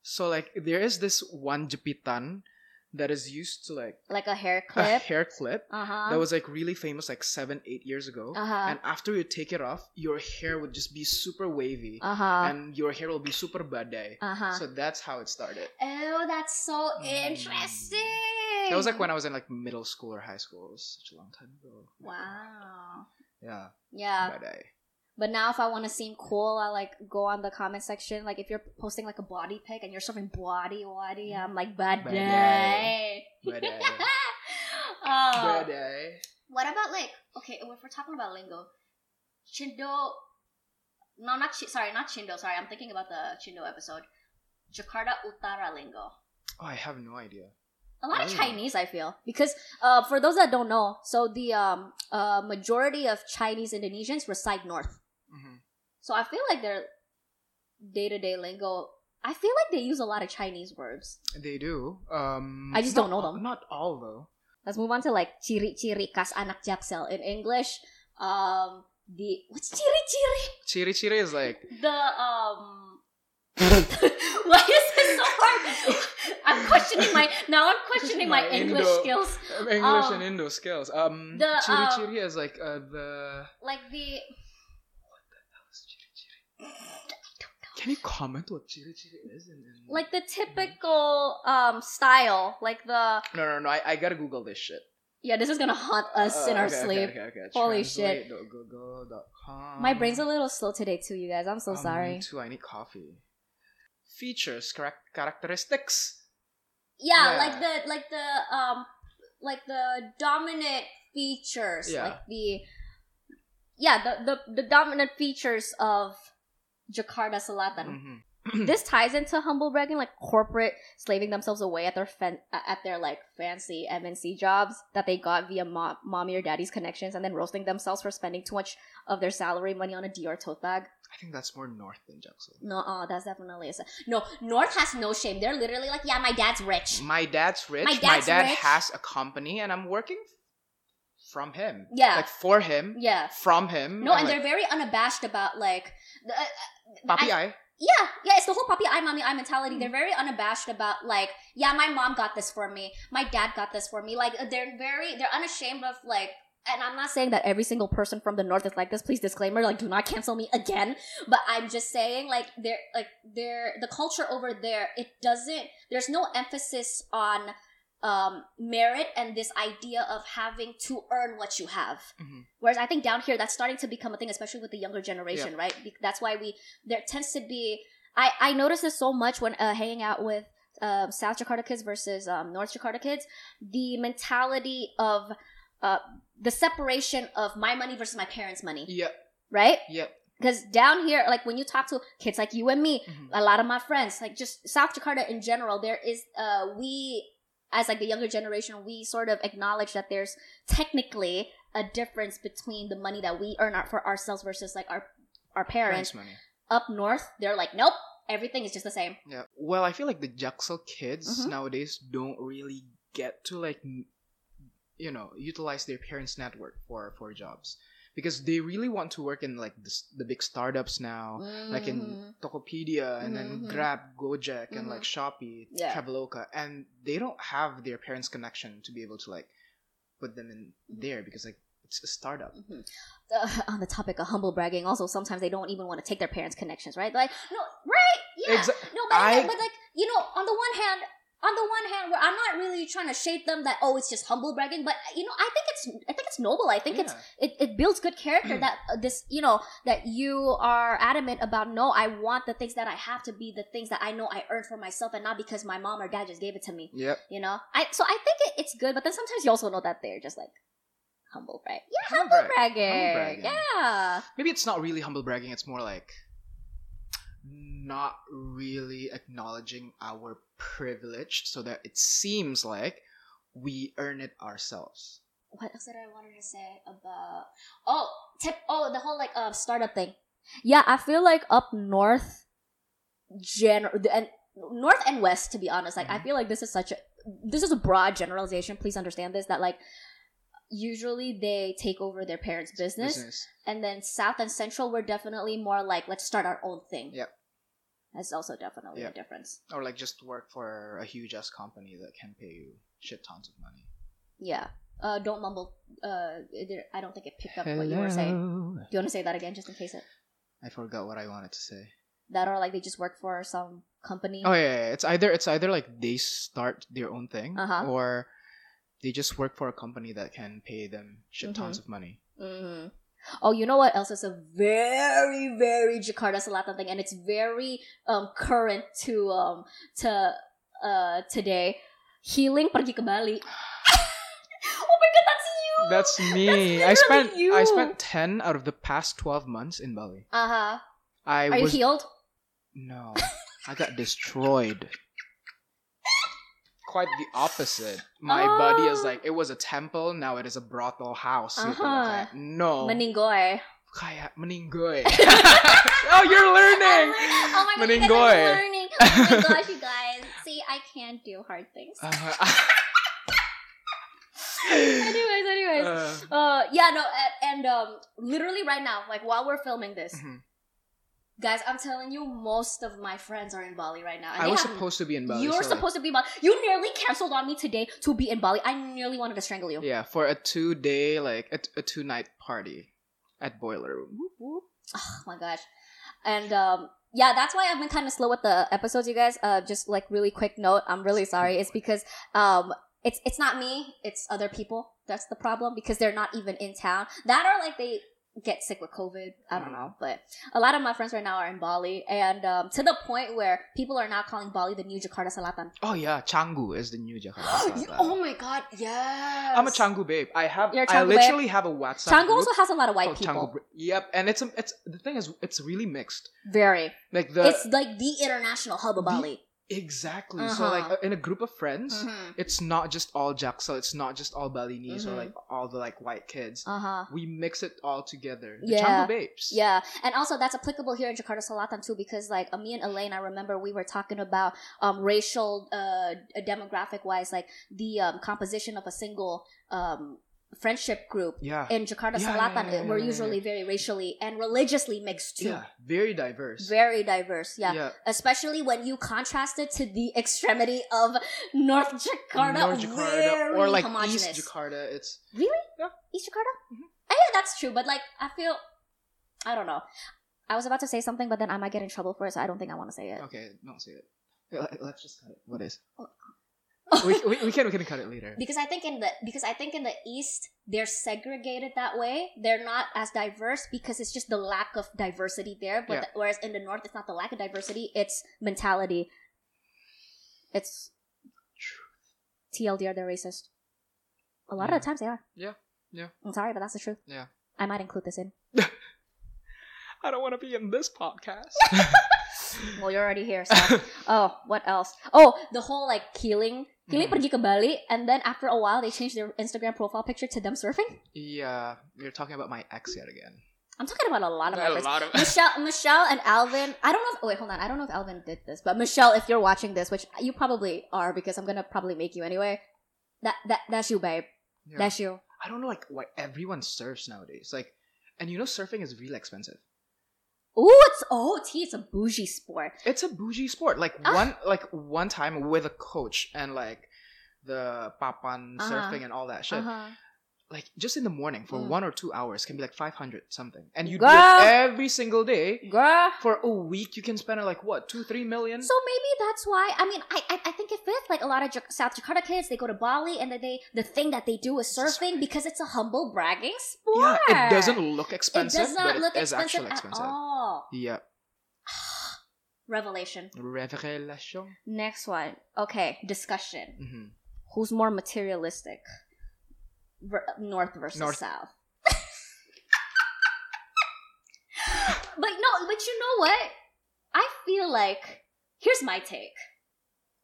So like there is this one jepitan that is used to like Like a hair clip, a hair clip Uh-huh. that was like really famous like seven eight years ago. Uh-huh. And after you take it off, your hair would just be super wavy, Uh-huh. and your hair will be super badai. Uh-huh. So that's how it started. oh, that's so Mm. interesting. That was like when I was in like middle school or high school. It was such a long time ago. Wow. Yeah, Yeah. badai. But now if I want to seem cool, I like go on the comment section. Like if you're posting like a body pic and you're serving body body, I'm like bad day. Oh. badai. What about like okay, if we're talking about lingo, Chindo. No, not Chi- sorry, not Chindo. Sorry, I'm thinking about the Chindo episode. Jakarta Utara lingo. Oh, I have no idea. A lot of. Chinese, I feel, because uh, for those that don't know, so the um uh majority of Chinese Indonesians reside north. So I feel like their day to day lingo. I feel like they use a lot of Chinese words. They do. Um, I just not don't know them. Not all though. Let's move on to like ciri-ciri khas anak jaksel in English. Um, the what's ciri-ciri? Chiri-chiri is like The um. Why is this so hard? I'm questioning my now. I'm questioning my, My English Indo- skills. English Um, and Indo skills. Um, the, chiri-chiri is like uh, the. Like the Can you comment what chiri-chiri is? In, in... like the typical um style, like the No, no, no. I, I gotta Google this shit. Yeah, this is gonna haunt us Uh, in our okay, sleep. Okay, okay. Holy shit. My brain's a little slow today too, you guys. I'm so Oh, sorry. Me too. I need coffee. Features, charac- characteristics. Yeah, Yeah. like the like the um like the dominant features, Yeah. like the yeah the the, the dominant features of Jakarta Selatan. Mhm. this ties into humble bragging, like corporate slaving themselves away at their fan- at their like fancy MNC jobs that they got via mo- mommy or daddy's connections, and then roasting themselves for spending too much of their salary money on a Dior tote bag. I think that's more north than Jaksel. No, uh, that's definitely a no. North has no shame. They're literally like, yeah, my dad's rich. My dad's rich. My My, dad rich. has a company, and I'm working from him. Yeah. like for him, Yeah. from him. No, and like, they're very unabashed about like. The, uh, papi I- ay. yeah, yeah, it's the whole puppy eye, mommy eye mentality. Mm. They're very unabashed about like, yeah, my mom got this for me, my dad got this for me. Like they're very, they're unashamed of like. And I'm not saying that every single person from the north is like this. Please disclaimer, like, do not cancel me again. But I'm just saying, like, they're like they're the culture over there. It doesn't. There's no emphasis on um merit and this idea of having to earn what you have. Mhm. Whereas I think down here that's starting to become a thing, especially with the younger generation, right? Be- That's why we there tends to be. I I notice this so much when uh, hanging out with um, South Jakarta kids versus um, North Jakarta kids. The mentality of uh, the separation of my money versus my parents' money, Yep, right? yep. Because down here, like when you talk to kids like you and me, Mhm. a lot of my friends, like just South Jakarta in general, there is uh we as like the younger generation, we sort of acknowledge that there's technically a difference between the money that we earn for ourselves versus like our our parents. Parents' money. Up north, they're like, nope, everything is just the same. Yeah. Well, I feel like the Jaksel kids Mhm. nowadays don't really get to like, you know, utilize their parents' network for for jobs because they really want to work in like the, the big startups now, like in Mhm. Tokopedia and then Mhm. Grab, Gojek, and like Shopee, Yeah. Traveloka, and they don't have their parents' connection to be able to like put them in Mm-hmm. there because like it's a startup. Mhm. Uh, on the topic of humble bragging, also sometimes they don't even want to take their parents' connections, right? Like, no, right? Yeah. Exa- No, but, I- but like you know, on the one hand, on the one hand, where I'm not really trying to shape them that oh, it's just humble bragging, but you know, I think it's I think it's noble. I think it's it, it builds good character that uh, this you know that you are adamant about. No, I want the things that I have to be the things that I know I earned for myself, and not because my mom or dad just gave it to me. Yep. You know, I so I think it, it's good, but then sometimes you also know that they're just like humble brag. Yeah, Humble humble, brag. bragging. Humble bragging. Yeah. maybe it's not really humble bragging it's more like not really acknowledging our privilege so that it seems like we earn it ourselves what else did I wanted to say about oh tip oh the whole like uh startup thing. Yeah, I feel like up north, gen and north and west to be honest. Like I Mhm. feel like this is such a this is a broad generalization. Please understand this that like usually they take over their parents' business, business and then south and central we're definitely more like let's start our own thing. Yep. That's also definitely Yep. a difference. or like just work for a huge ass company that can pay you shit tons of money Yeah. Uh, don't mumble. Uh, I don't think it picked up what you were saying. Do you want to say that again, just in case it i forgot what i wanted to say that or like they just work for some company. oh yeah, yeah, yeah. it's either it's either like they start their own thing Uh-huh. or they just work for a company that can pay them shit Mm-hmm. tons of money hmm Oh, you know what else is a very very Jakarta Selatan thing, and it's very um current to um to uh today. Healing pergi ke Bali. oh my god, that's you. That's me. That's I spent you. I spent ten out of the past twelve months in Bali. Uh huh. I Are you healed? no, I got destroyed. Quite the opposite. My body is Oh. like it was a temple, now it is a brothel house. Uh-huh. No, Meninggoy. kayak meninggoy. oh, you're learning. Oh my god, you guys Meninggoy. are learning. Oh my gosh, you guys. See, I can't do hard things. Uh, anyways, anyways. uh, Uh, yeah, no, and, and um, literally right now, like while we're filming this, mhm. Guys, I'm telling you, most of my friends are in Bali right now. I was have- supposed to be in Bali. You're so, like, supposed to be in Bali. You nearly canceled on me today to be in Bali. I nearly wanted to strangle you. yeah, for a two day like a, a two night party at Boiler Room. Oh my gosh. And um yeah, that's why I've been kind of slow with the episodes, you guys. Uh just like really quick note, I'm really sorry. It's because um it's it's not me, it's other people That's the problem because they're not even in town. That are like they get sick with COVID. I don't Mhm. know, but a lot of my friends right now are in Bali, and um, to the point where people are now calling Bali the new Jakarta Selatan. Oh yeah, Canggu is the new Jakarta. Selatan. oh my god, yes! I'm a Canggu babe. I have. You're a I Canggu babe? literally have a WhatsApp. Canggu also has a lot of white people. Canggu Yep, and it's a, it's the thing is it's really mixed. Very. Like the it's like the international hub of The- Bali. Exactly. So Uh-huh. like uh, in a group of friends, Mhm. it's not just all Jaksel. It's not just all Balinese or Mhm. like all the like white kids. Uh huh. we mix it all together. The Yeah. Babes. Yeah, and also that's applicable here in Jakarta Selatan too, because like me and Elaine, I remember we were talking about um, racial uh, demographic wise, like the um, composition of a single um, friendship group Yeah. in Jakarta Yeah, Selatan. yeah, we're usually very racially and religiously mixed too. Yeah. Very diverse. Very diverse, yeah. Especially when you contrast it to the extremity of North Jakarta, North Jakarta or like homogeneous. East Jakarta. It's Really? Yeah. East Jakarta? Mhm. I yeah, that's true, but like I feel I don't know. I was about to say something, but then I might get in trouble for it, so I don't think I want to say it. okay. Don't say it. Let- Let's just cut it. What is? Oh. We, we, we can we can cut it later. Because I think in the because I think in the East they're segregated that way. They're not as diverse because it's just the lack of diversity there. But Yeah. the- whereas in the North, it's not the lack of diversity; it's mentality. It's TLDR, they're racist. A lot Yeah. of the mm. times they are. Yeah. Yeah. I'm sorry, but that's the truth. Yeah. I might include this in. I don't want to be in this podcast. Well, you're already here, so. oh, what else? Oh, the whole like healing. Healing Mhm. pergi ke Bali, and then after a while, they changed their Instagram profile picture to them surfing. yeah, you're talking about my ex yet again. I'm talking about a lot of my A friends. lot of Michelle, Michelle, and Alvin. I don't know. If, oh, wait, hold on. I don't know if Alvin did this, but Michelle, if you're watching this, which you probably are, because I'm gonna probably make you anyway. That that that's you, babe. Yeah. That's you. I don't know like why everyone surfs nowadays. Like, and you know surfing is really expensive. Ooh, it's oh, T. It's a bougie sport. It's a bougie sport. Like Ah. one like one time with a coach and like the papan Uh-huh. surfing and all that shit. Uh-huh. Like just in the morning for Mm. one or two hours can be like five hundred something, and you do it every single day Girl. for a week. You can spend like what two three million. So maybe that's why. I mean, I I, I think it fits. Like a lot of Jak- South Jakarta kids, they go to Bali and then they the thing that they do is surfing because it's a humble bragging sport. yeah, it doesn't look expensive It does not look expensive, actually expensive. at all. Yeah, Revelation. revelation. Next one. Okay, discussion. hmm Who's more materialistic? Ver- North versus North. South. but no, but you know what? I feel like here's my take.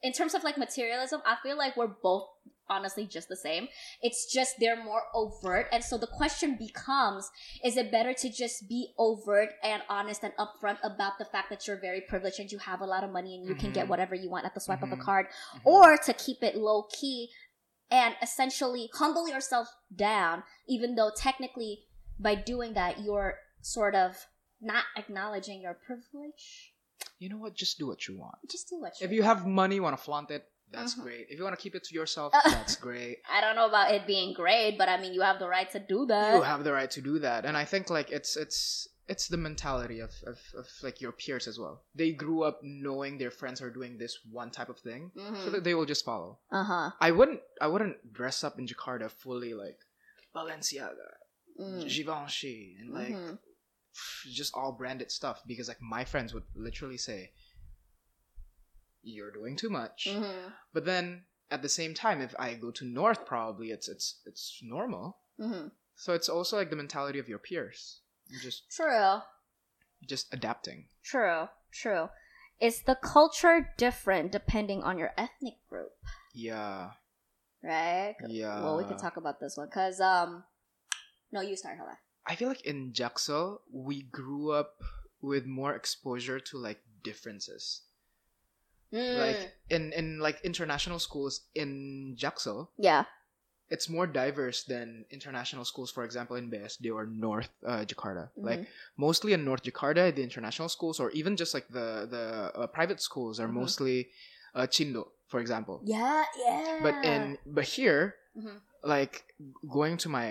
In terms of like materialism, I feel like we're both honestly just the same. It's just they're more overt, and so the question becomes: Is it better to just be overt and honest and upfront about the fact that you're very privileged and you have a lot of money and you can get Mhm. whatever you want at the swipe of a Mhm. card, Mhm. or to keep it low key and essentially humble yourself down, even though technically by doing that you're sort of not acknowledging your privilege. you know what? Just do what you want. Just do what you If you have money, you want to flaunt it, that's Mhm. great. If you want to keep it to yourself, that's great. I don't know about it being great, but I mean you have the right to do that. you have the right to do that and i think like it's it's it's the mentality of, of, of like your peers as well they grew up knowing their friends are doing this one type of thing so Mhm. that they will just follow Uh huh. i wouldn't i wouldn't dress up in jakarta fully like balenciaga Mm. givenchy and like Mhm. just all branded stuff because like my friends would literally say you're doing too much Mhm. but then at the same time if i go to north probably it's it's it's normal Mhm. so it's also like the mentality of your peers just True. just adapting. True. True. Is the culture different depending on your ethnic group? Yeah, Right. yeah. Well, we can talk about this one because um, no, you start, Hala. I feel like in Jaksel we grew up with more exposure to like differences. Mm. Like in in like international schools in Jaksel, yeah. It's more diverse than international schools. For example, in BSD or North uh, Jakarta. Mm-hmm. Like mostly in North Jakarta, the international schools or even just like the the uh, private schools are Mhm. mostly uh, Chindo, for example. Yeah, yeah. But in but here, Mhm. like going to my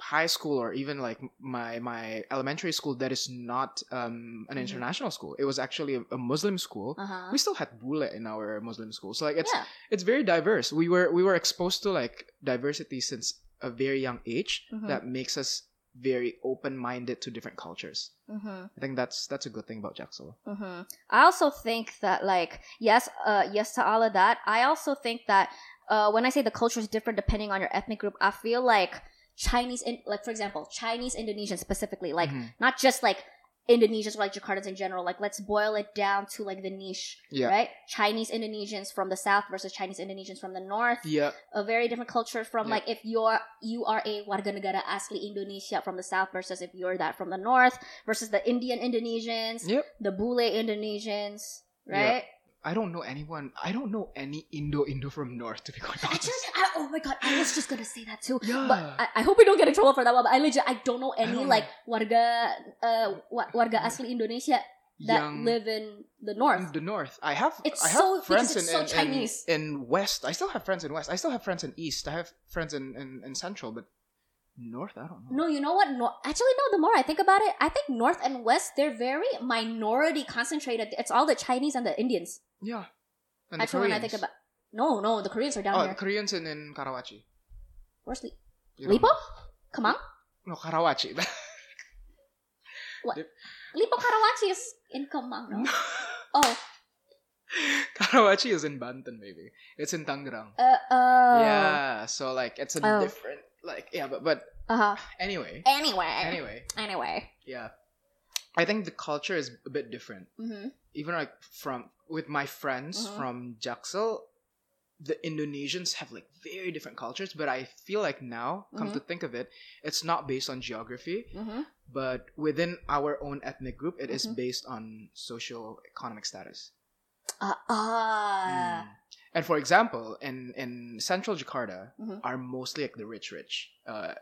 high school or even like my my elementary school that is not um an Mhm. international school it was actually a, a muslim school uh-huh. we still had bule in our muslim school so like it's yeah. it's very diverse we were we were exposed to like diversity since a very young age Mhm. that makes us very open-minded to different cultures. Mm-hmm. I think that's that's a good thing about Jaksel. hmm I also think that like yes, uh, yes to all of that. I also think that uh, when I say the culture is different depending on your ethnic group, I feel like Chinese, in, like for example, Chinese Indonesians specifically, like Mhm. not just like Indonesians or like Jakartans in general. Like let's boil it down to like the niche, Yeah. right? Chinese Indonesians from the south versus Chinese Indonesians from the north. Yeah. A very different culture from Yeah. like if you're you are a warga negara asli Indonesia from the south versus if you're that from the north versus the Indian Indonesians Yep. the Bule Indonesians, right? I don't know anyone. I don't know any Indo Indo from North to be quite honest. Actually, I, oh my god, I was just gonna say that too. Yeah. But I, I hope we don't get in trouble for that one. But I legit, I don't know any don't like warga, uh, warga asli Indonesia that Young- live in the north. in the north. I have It's I have so- friends in, so in, in Chinese. in west. I still have friends in west. I still have friends in east. I have friends in in, in central, but north. I don't know. No, you know what? No, actually, no. The more I think about it, I think north and west they're very minority concentrated. It's all the Chinese and the Indians. Yeah. And the Actually, when I think about no, no, the Koreans are down there. oh, here. Koreans in, in Karawaci. Where's You Lippo? know. Come on, No, Karawaci. Lippo Karawaci is in Kemang. No? Oh, Karawaci is in Banten, maybe. It's in Tangerang. uh, uh. Yeah, so like it's a Oh. different like yeah, but but Uh huh. anyway, Anyway. anyway, Anyway. yeah. I think the culture is a bit different. Mm-hmm. Even like from with my friends Mhm. from Jaksel, the Indonesians have like very different cultures, but I feel like now, come Mhm. to think of it, it's not based on geography, Mm-hmm. but within our own ethnic group, it is Mhm. based on social economic status. Uh, ah. Mm. And for example, in in central Jakarta Mhm. are mostly like the rich rich. Uh,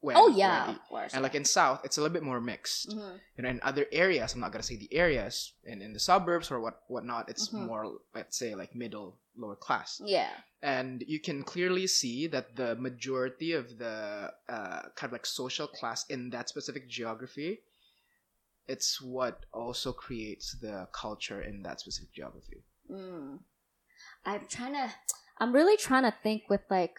when, Oh yeah, of course. and like in south, it's a little bit more mixed. Mhm. You know, in other areas, I'm not gonna say the areas, and in the suburbs or what whatnot, it's Mhm. more let's say like middle lower class. yeah. And you can clearly see that the majority of the uh, kind of like social class in that specific geography, it's what also creates the culture in that specific geography. Mm. I'm trying to. I'm really trying to think with like.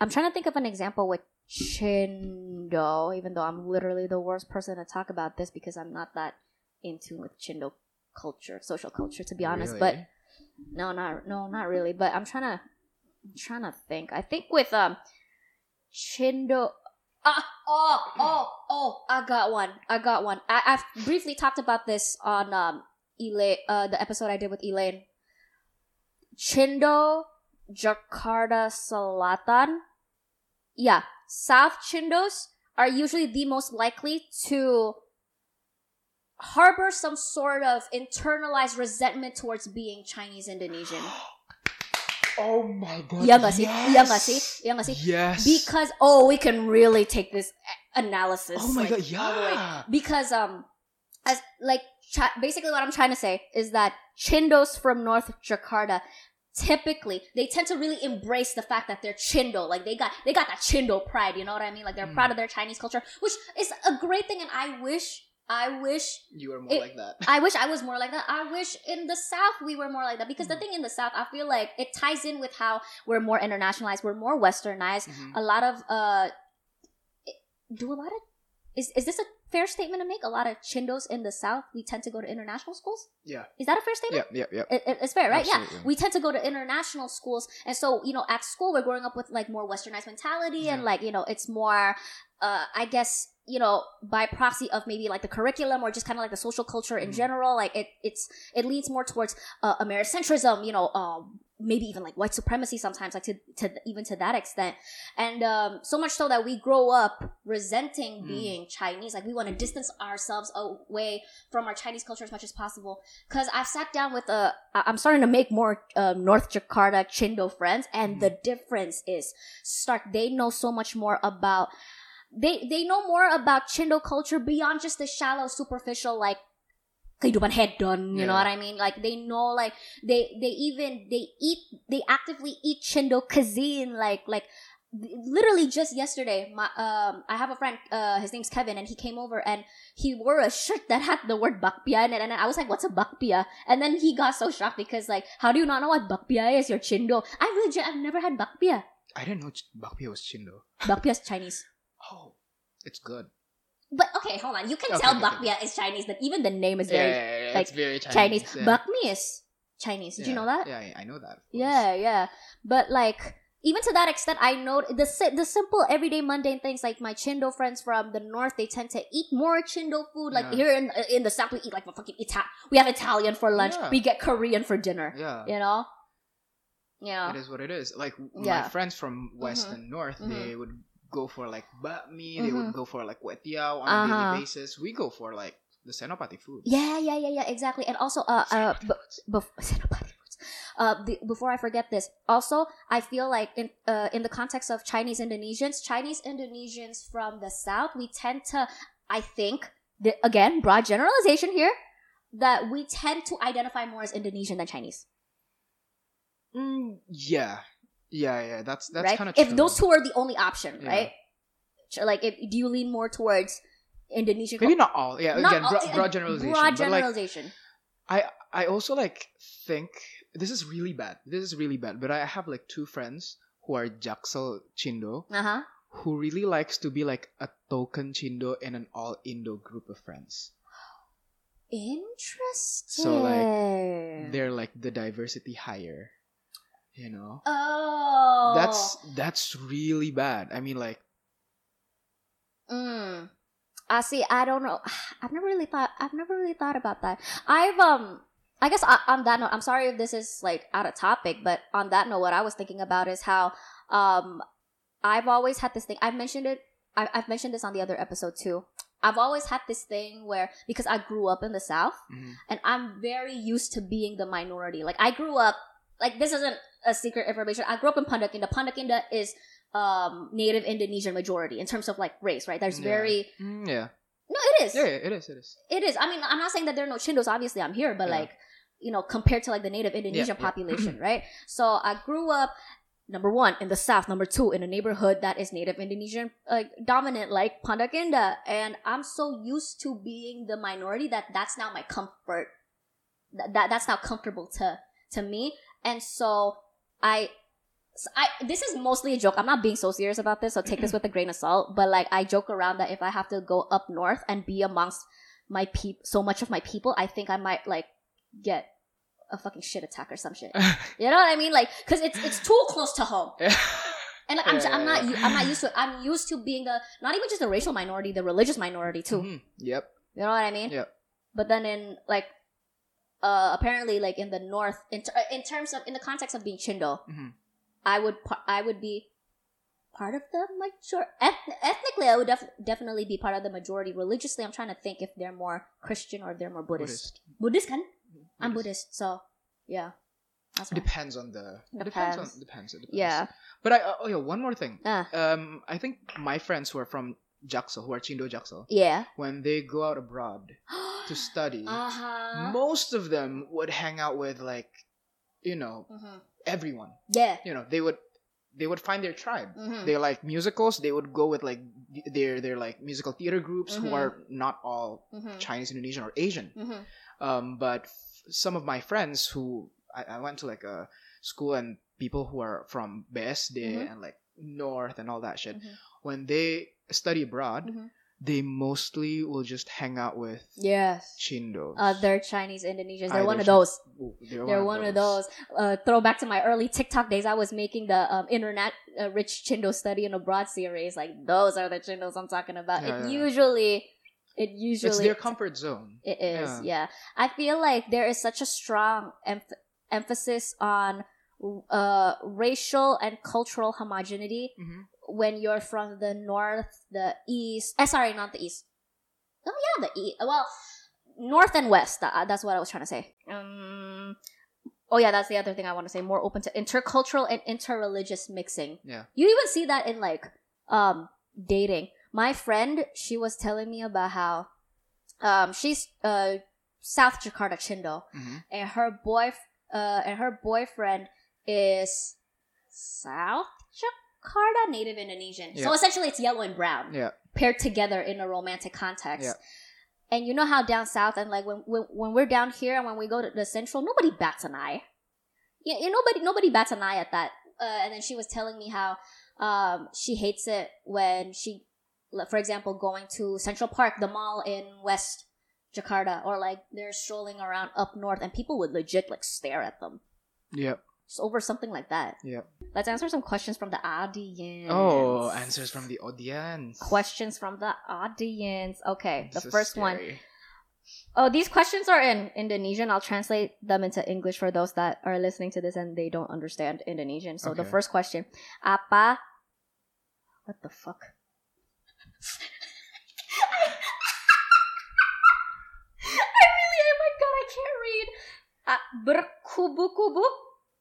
I'm trying to think of an example with Chindo, even though I'm literally the worst person to talk about this because I'm not that in tune with Chindo culture, social culture, to be honest. But no, not no, not really. But I'm trying to, I'm trying to think. I think with um, Chindo. Ah, oh, oh, oh! I got one. I got one. I, I've briefly talked about this on um, Elaine, uh, the episode I did with Elaine. Chindo, Jakarta, Selatan. Yeah, South Chindos are usually the most likely to harbor some sort of internalized resentment towards being Chinese Indonesian. Oh my god. Iya nggak sih? Iya nggak sih? Iya nggak sih? Yes. Because oh, we can really take this analysis. Oh my like, god, all the way. yeah. Because um, as like basically what I'm trying to say is that Chindos from North Jakarta typically they tend to really embrace the fact that they're Chindo, like they got they got that Chindo pride. You know what I mean? Like they're Mm. proud of their Chinese culture, which is a great thing. And I wish, I wish You were more It- like that. I wish I was more like that. I wish in the South we were more like that because the Mhm. thing in the South, I feel like it ties in with how we're more internationalized, we're more westernized. Mhm. A lot of uh, do a lot of is is this a fair statement to make? A lot of chindos in the South we tend to go to international schools. Yeah. Is that a fair statement? Yeah, yeah, yeah. It, it- it's fair, right? Absolutely. Yeah, we tend to go to international schools, and so you know, at school we're growing up with like more westernized mentality, and like you know, it's more, uh, I guess you know, by proxy of maybe like the curriculum or just kind of like the social culture in Mhm. general. Like it, it's it leans more towards uh, Americentrism, you know, um, maybe even like white supremacy sometimes, like to to even to that extent, and um, so much so that we grow up resenting Mm. being Chinese. Like we want to distance ourselves away from our Chinese culture as much as possible because I've sat down with a i'm starting to make more uh, North Jakarta Chindo friends, and Mhm. the difference is stark. They know so much more about, they they know more about Chindo culture beyond just the shallow, superficial like kehidupan hedon. You know what I mean? Like they know, like they they even they eat, they actively eat Chindo cuisine, like like literally just yesterday my um i have a friend uh his name's kevin and he came over and he wore a shirt that had the word bakpia in it and i was like what's a bakpia and then he got so shocked because like how do you not know what bakpia is you're chindo i legit i've never had bakpia I didn't know ch- bakpia was chindo. Bakpia is Chinese. Oh, it's good. But okay, hold on. You can Okay, tell okay, bakpia is Chinese. That even the name is very yeah, yeah, like, it's very Chinese. Chinese. yeah. Bak mi is Chinese. Did you know that? Yeah, yeah, I know that. Yeah, yeah. But like even to that extent, I know the the simple everyday mundane things like my Chindo friends from the north, they tend to eat more Chindo food. Like Yeah. here in in the south, we eat like fucking Ita- We have Italian for lunch. Yeah. We get Korean for dinner. Yeah. You know. Yeah. It is what it is. Like Yeah. my friends from west Mhm. and north, Mhm. they would go for like banh mi. They would go for like kwetiao on a Uh-huh. daily basis. We go for like the senopati food. Yeah, yeah, yeah, yeah, exactly. And also, uh, uh, Senopati b- foods. uh, the, before I forget this, also, I feel like in uh, in the context of Chinese Indonesians, Chinese Indonesians from the south, we tend to, I think, the, again, broad generalization here, that we tend to identify more as Indonesian than Chinese, Mm, yeah, yeah, yeah. That's that's right? kind of If those two are the only option, Yeah. right? Like, if do you lean more towards Indonesian? maybe not all. Yeah, Not again, all- broad, broad generalization. Broad but like generalization. I I also like think this is really bad. This is really bad. But I have like two friends who are Jaksel Chindo uh huh. who really likes to be like a token Chindo in an all Indo group of friends. Interesting. So like they're like the diversity hire. You know? Oh, That's that's really bad. I mean like Mm. I see. I don't know. I've never really thought. I've never really thought about that. I've um. I guess I, on that note, I'm sorry if this is like out of topic, but on that note, what I was thinking about is how um, I've always had this thing. I've mentioned it. I, I've mentioned this on the other episode too. I've always had this thing where because I grew up in the South, mhm. and I'm very used to being the minority. Like I grew up like this isn't a secret information. I grew up in Pondok Indah. Pandakinda is um native Indonesian majority in terms of like race, right? There's Yeah. very Mm, yeah. no, it is. Yeah, it is, it is. It is. I mean, I'm not saying that there are no Chindos. Obviously, I'm here, but Yeah. like you know, compared to like the native Indonesian yeah. population, right? So I grew up number one in the south, number two in a neighborhood that is native Indonesian like dominant, like Pondok Indah, and I'm so used to being the minority that that's now my comfort. That, that that's now comfortable to to me, and so I. So I this is mostly a joke. I'm not being so serious about this, so take this with a grain of salt. But like I joke around that if I have to go up north and be amongst my peop so much of my people, I think I might like get a fucking shit attack or some shit. You know what I mean? Like, cause it's it's too close to home, and like, I'm Yeah, I'm not I'm not used to it. I'm used to being the not even just the racial minority, the religious minority too. Mhm. Yep. You know what I mean? Yep. But then in like, uh, apparently like in the north, in ter- in terms of in the context of being Chindo, Mhm. I would par- I would be part of the major eth- ethnically I would def- definitely be part of the majority. Religiously, I'm trying to think if they're more Christian or they're more Buddhist. Buddhist, kan? I'm Buddhist, so yeah. Depends on the depends on Depends. depends. It depends. Yeah. But I oh yeah, one more thing. Ah. Um, I think my friends who are from Jaksel, who are Chindo Jaksel, Yeah. when they go out abroad to study, uh-huh. most of them would hang out with like, you know, Mhm. everyone. Yeah. You know, they would they would find their tribe. Mhm. They like musicals. They would go with like their their like musical theater groups who Mhm. are not all Mhm. Chinese, Indonesian, or Asian. Mhm. Um, but f- some of my friends who I, I went to like a school and people who are from BSD and like North and all that shit, when they study abroad, Mhm. they mostly will just hang out with Yes. Chindos. Other Chinese Indonesians. They're one of those. Ooh, They're, They're one, of those. Uh, throwback to my early TikTok days. I was making the um, internet uh, rich Chindo study in abroad series. Like those are the Chindos I'm talking about. Yeah, it yeah. usually, it It's usually their comfort zone. It is, Yeah. yeah. I feel like there is such a strong emph- emphasis on uh, racial and cultural homogeneity Mhm. When you're from the north, the east. Eh, sorry, not the east. Oh yeah, the east. Well, north and west. That, that's what I was trying to say. Um. Oh yeah, that's the other thing I want to say. More open to intercultural and interreligious mixing. Yeah. You even see that in like um dating. My friend, she was telling me about how um she's uh South Jakarta Chindo Mhm. and her boy uh and her boyfriend is South Jakarta native Indonesian. So essentially it's yellow and brown Yeah. paired together in a romantic context. Yeah. And you know how down south and like when, when when we're down here and when we go to the central, nobody bats an eye. Yeah, you nobody nobody bats an eye at that uh, and then she was telling me how um she hates it when she, for example, going to Central Park, the mall in West Jakarta, or like they're strolling around up north, and people would legit like stare at them. Yep. Just over something like that. Yep. Let's answer some questions from the audience. Oh, answers from the audience. questions from the audience. Okay, This the first one. scary. Oh, these questions are in Indonesian. I'll translate them into English for those that are listening to this and they don't understand Indonesian. So the first question, apa? What the fuck? I really, oh my god, I can't read. Ah, berkubu-kubu?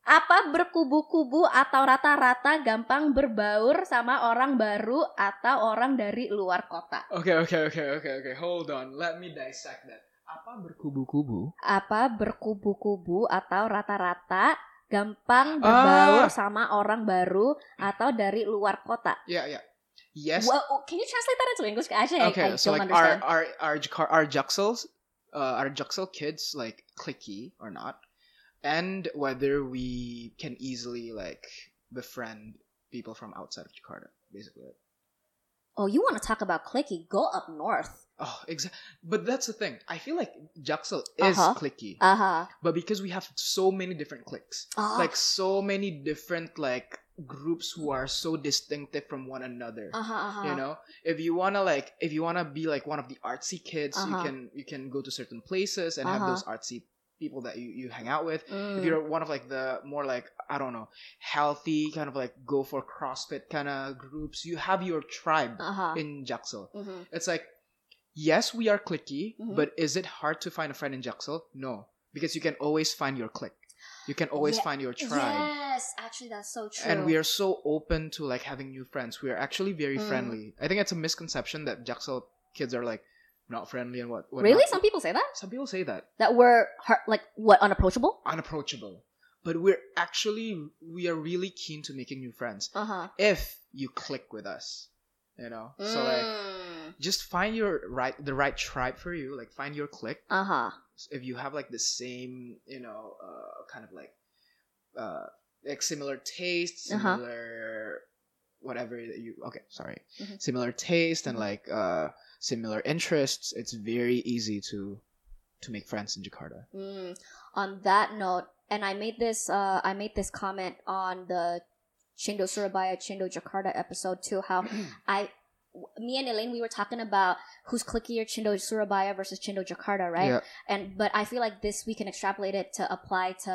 Apa berkubu-kubu atau rata-rata gampang berbaur sama orang baru atau orang dari luar kota? Okay, okay, okay, okay, okay. Hold on. Let me dissect that. Apa berkubu-kubu? apa berkubu-kubu atau rata-rata gampang berbaur Ah. sama orang baru atau dari luar kota. Yeah, yeah. Yes. Well, oh, can you translate that into English? Actually, okay, I, I so don't like understand. our our Jakar- our Juxels, uh, our Juxel kids like clicky or not, and whether we can easily like befriend people from outside of Jakarta, basically. oh, you want to talk about clicky? Go up north. Oh, exactly. But that's the thing. I feel like Jaksel is Uh-huh. clicky, Uh huh. but because we have so many different cliques, Oh, like so many different like groups who are so distinctive from one another. uh huh. Uh-huh. you know if you want to like if you want to be like one of the artsy kids you Uh-huh. can you can go to certain places and have Uh-huh. those artsy people that you, you hang out with Mm. if you're one of like the more like i don't know healthy kind of like go for crossfit kind of groups you have your tribe uh huh. in jaksel hmm it's like yes we are clicky Mhm. but is it hard to find a friend in jaksel no because you can always find your clique you can always Yeah. find your tribe Yes, actually, that's so true. and we are so open to like having new friends. We are actually very Mm. friendly. I think it's a misconception that Jaksel kids are like not friendly and what. what really. not. Some people say that some people say that that we're like what unapproachable. unapproachable, but we're actually we are really keen to making new friends Uh huh. if you click with us. You know, so Mm. like just find your right the right tribe for you. Like find your clique. uh huh. If you have like the same, you know, uh, kind of like, uh, like similar tastes, Uh-huh. similar whatever that you okay sorry Mhm. similar taste and Mhm. like uh similar interests it's very easy to to make friends in jakarta Mm, on that note, and I made this uh, I made this comment on the Chindo Surabaya Chindo Jakarta episode too. How I me and Elaine, we were talking about who's clickier, Chindo Surabaya versus Chindo Jakarta, right? yeah And but I feel like this we can extrapolate it to apply to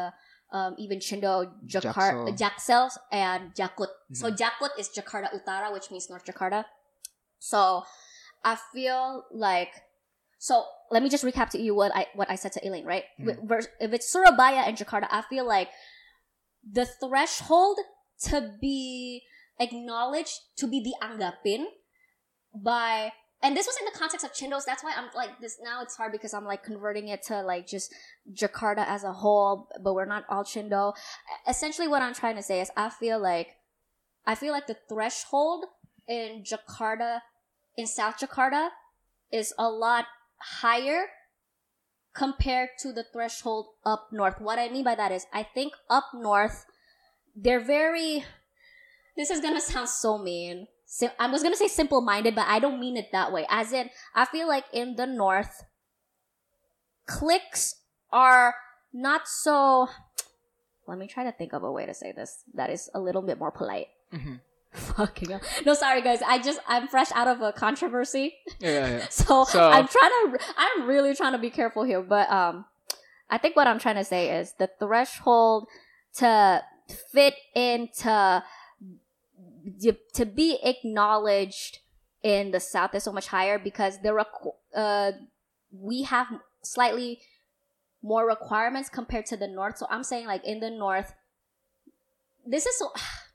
um, even Chindo Jakarta, Jaksel. And Jakut. So Mhm. Jakut is Jakarta Utara, which means North Jakarta. So I feel like so let me just recap to you what I what I said to Elaine, right? Mhm. If it's Surabaya and Jakarta, I feel like the threshold to be acknowledged, to be dianggapin by and this was in the context of Chindos. That's why I'm like this now. It's hard because I'm like converting it to like just Jakarta as a whole, but we're not all Chindo. Essentially, what I'm trying to say is, I feel like, I feel like the threshold in Jakarta, in South Jakarta, is a lot higher compared to the threshold up north. What I mean by that is, I think up north, they're very. This is gonna sound so mean. I was gonna say simple minded, but I don't mean it that way. As in, I feel like in the north, clicks are not so. Let me try to think of a way to say this that is a little bit more polite. Mhm. Fucking hell. No, sorry guys. I just I'm fresh out of a controversy, yeah yeah, yeah. so, So- I'm trying to. I'm really trying to be careful here, but um, I think what I'm trying to say is the threshold to fit into to be acknowledged in the south is so much higher because the requ- uh we have slightly more requirements compared to the north so i'm saying like in the north this is so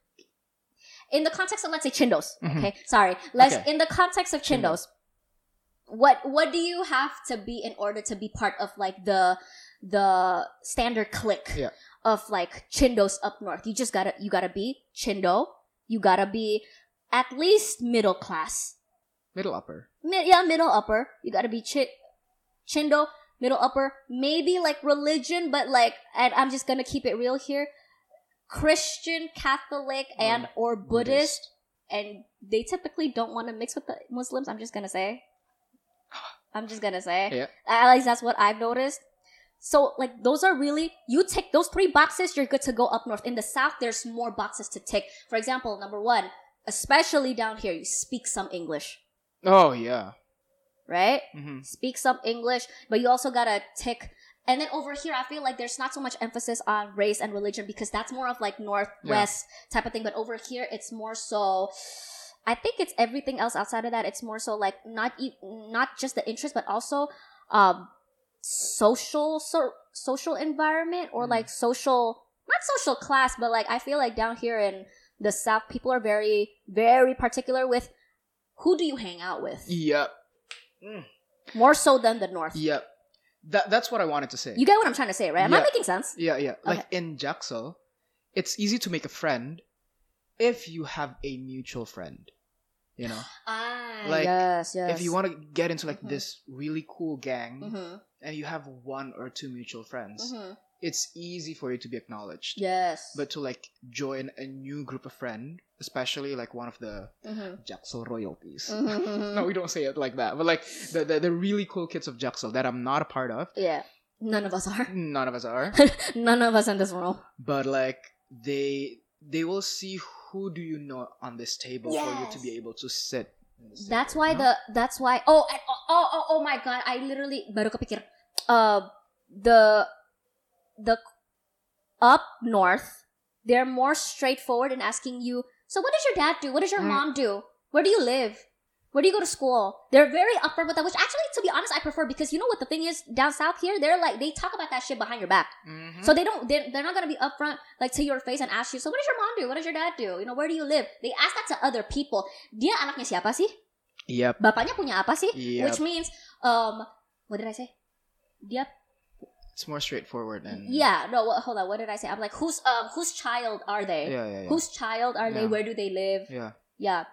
in the context of let's say chindos Mhm. okay? Sorry. Let's Okay. in the context of chindos. What what do you have to be in order to be part of like the the standard clique Yeah. of like chindos up north? You just gotta you gotta be chindo. You gotta be at least middle class. Middle upper. Mid, yeah middle upper. You gotta be chi- chindo middle upper. Maybe like religion but like and i'm just gonna keep it real here Christian, Catholic, and or Buddhist, and they typically don't want to mix with the Muslims. I'm just gonna say. I'm just gonna say. Yeah. At least that's what I've noticed. So like those are really you tick those three boxes, you're good to go up north. In the south, there's more boxes to tick. For example, number one, especially down here, you speak some English, Oh yeah. right? hmm Speak some English, but you also gotta tick. And then over here, I feel like there's not so much emphasis on race and religion because that's more of like northwest type of thing. But over here, it's more so. I think it's everything else outside of that. It's more so like not e- not just the interest, but also um social so, social environment or Mm. like social not social class, but like I feel like down here in the south, people are very very particular with who do you hang out with Yep. more so than the north. Yep. That that's what I wanted to say. You get what I'm trying to say, right? Am I making sense? Yeah, yeah. Like Okay. in Jaksel, it's easy to make a friend if you have a mutual friend. You know, Ah, Like, yes, yes. if you want to get into like Mhm. this really cool gang hmm and you have one or two mutual friends, hmm it's easy for you to be acknowledged. Yes. But to like join a new group of friend, especially like one of the Mhm. Jaksel royalties. Mhm. no, we don't say it like that. But like the, the the really cool kids of Jaksel that I'm not a part of. yeah, none of us are. None of us are. none of us in this room. but like they they will see who do you know on this table for you to be able to sit That's table, why you know? the that's why oh and, oh, oh oh oh my god I literally baru kepikir uh the the up north they're more straightforward in asking you so what does your dad do? What does your Mm. mom do? Where do you live? Where do you go to school? They're very upfront with that which actually to be honest I prefer because you know what the thing is down south here they're like they talk about that shit behind your back. Mhm. so they don't they're, they're not gonna be upfront like to your face and ask you so what does your mom do? What does your dad do? You know where do you live? They ask that to other people. Dia anaknya siapa sih? Yep. Bapaknya punya apa sih? Yep. Which means, um, what did I say? Dia, it's more straightforward and yeah, no, what, hold on, what did I say? I'm like, whose, um, whose child are they? yeah yeah yeah, Whose child are they? Yeah. Where do they live? yeah. Yeah,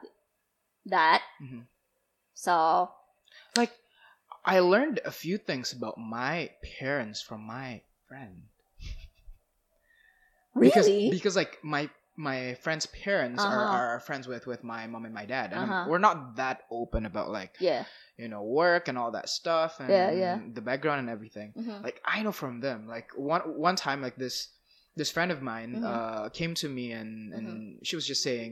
that. Mhm. So, like I learned a few things about my parents from my friend because really? because like my my friend's parents are, Uh-huh. are friends with with my mom and my dad and Uh-huh. we're not that open about like yeah. you know work and all that stuff and Yeah, yeah. the background and everything Mhm. like i know from them like one one time like this this friend of mine Mhm. uh came to me and and Mm-hmm. she was just saying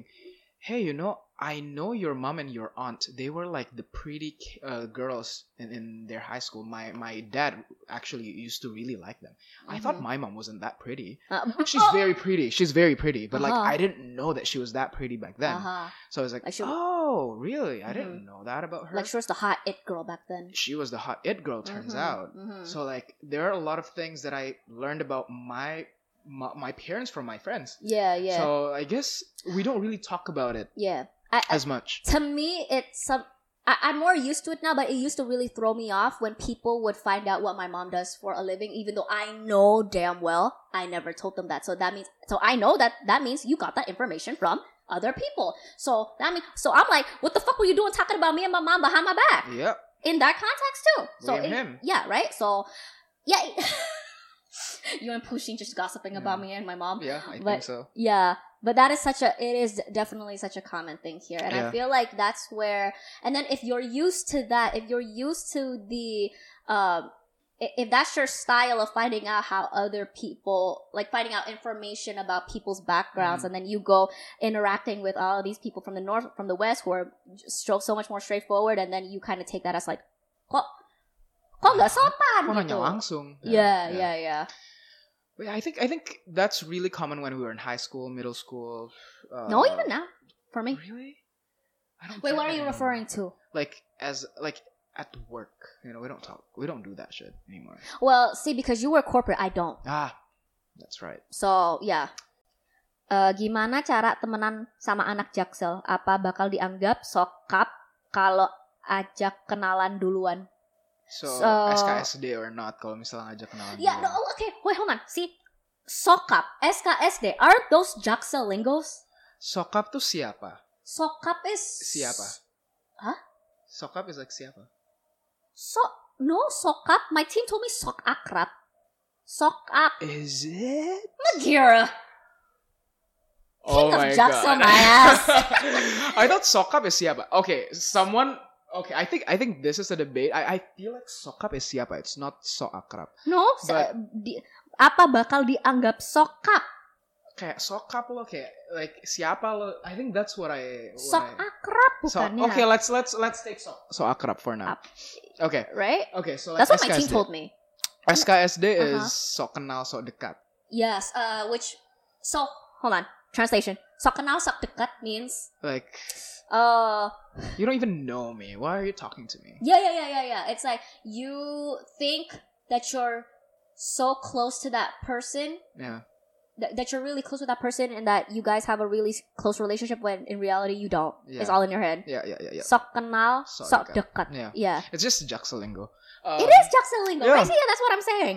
hey you know i know your mom and your aunt they were like the pretty uh, girls in, in their high school my my dad actually used to really like them i thought Mhm. my mom wasn't that pretty Uh, she's very pretty she's very pretty but like Uh-huh. i didn't know that she was that pretty back then Uh-huh. so i was like, Like she- oh really i didn't know that about her Like she was the hot it girl back then. she was the hot it girl turns Mhm, out mhm. so like there are a lot of things that I learned about my my, my parents from my friends. Yeah, yeah, So I guess we don't really talk about it yeah. I, as much. to me it's some I, i'm more used to it now but it used to really throw me off when people would find out what my mom does for a living even though i know damn well i never told them that. So that means so i know that that means you got that information from other people. So that means so i'm like what the fuck were you doing talking about me and my mom behind my back? Yep. in that context too. So it- yeah right? So yeah you and pushing just gossiping about me and my mom Yeah, I But- think so. yeah, but that is such a it is definitely such a common thing here. And I feel like that's where and then if you're used to that, if you're used to the um if that's your style of finding out how other people like finding out information about people's backgrounds Mhm. and then you go interacting with all of these people from the north from the west who are so, so much more straightforward and then you kind of take that as like kok kok nggak sopan Kok nanya gitu. langsung? Yeah. But yeah, I think I think that's really common when we were in high school, middle school. Uh, No, even now for me. Really? I don't Wait, what are you referring to? Like as like at work, you know, we don't talk, we don't do that shit anymore. Well, see, because you were corporate, I don't. Ah, that's right. So, yeah. Eh, gimana cara temenan sama anak jaksel? Apa bakal dianggap sokap kalau ajak kenalan duluan? So, So- SKSD or not kalau misalnya ngajak kenalan Yeah, no, okay, wait, hold on. See, sokap, SKSD, aren't those jaksel lingos? Sokap tuh siapa? Sokap is... Siapa? Sokap is like siapa? So, no, sokap. My team told me sok akrab. Sok ak... Is it? Magira. Oh of my Jaksel, god. my ass. I thought sokap is siapa. Okay, someone. Okay, I think I think this is a debate. I I feel like sokap is siapa. It's not so akrab. No, But- di- apa bakal dianggap sokap? Kayak sokap lo kayak like siapa lo. I think that's what I. What Sok I akrab so, bukannya. okay, let's let's let's take so so akrab for now. Ap- Okay, right? okay. So like That's what my team SKSD. told me. SKSD Uh-huh. is sok kenal sok dekat. Yes, uh, which so hold on. Translation. Sok kenal sok dekat means Like uh you don't even know me. Why are you talking to me? yeah yeah yeah yeah yeah. It's like you think that you're so close to that person Yeah. that, that you're really close with that person and that you guys have a really close relationship when in reality you don't. It's all in your head. Yeah, yeah, yeah, yeah. Sok kenal, Sok sok dekat. Yeah. Yeah. It's just Jaxalingo. Um, it is Jacksolingo. yeah. I see, yeah, that's what I'm saying.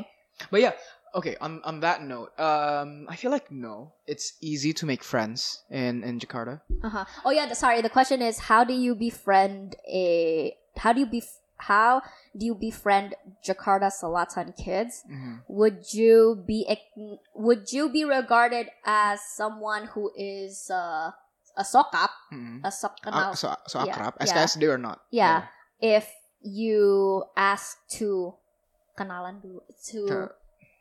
But yeah, okay. On on that note, um, I feel like no, it's easy to make friends in in Jakarta. Uh-huh. Oh yeah, the, sorry. The question is how do you befriend a how do you be how do you befriend Jakarta Selatan kids? Mhm. Would you be would you be regarded as someone who is uh, a sokap, Mhm. a sok Ah, kenal so so Yeah, akrab, yeah. Or not? Yeah. if you ask to kenalan dulu to To-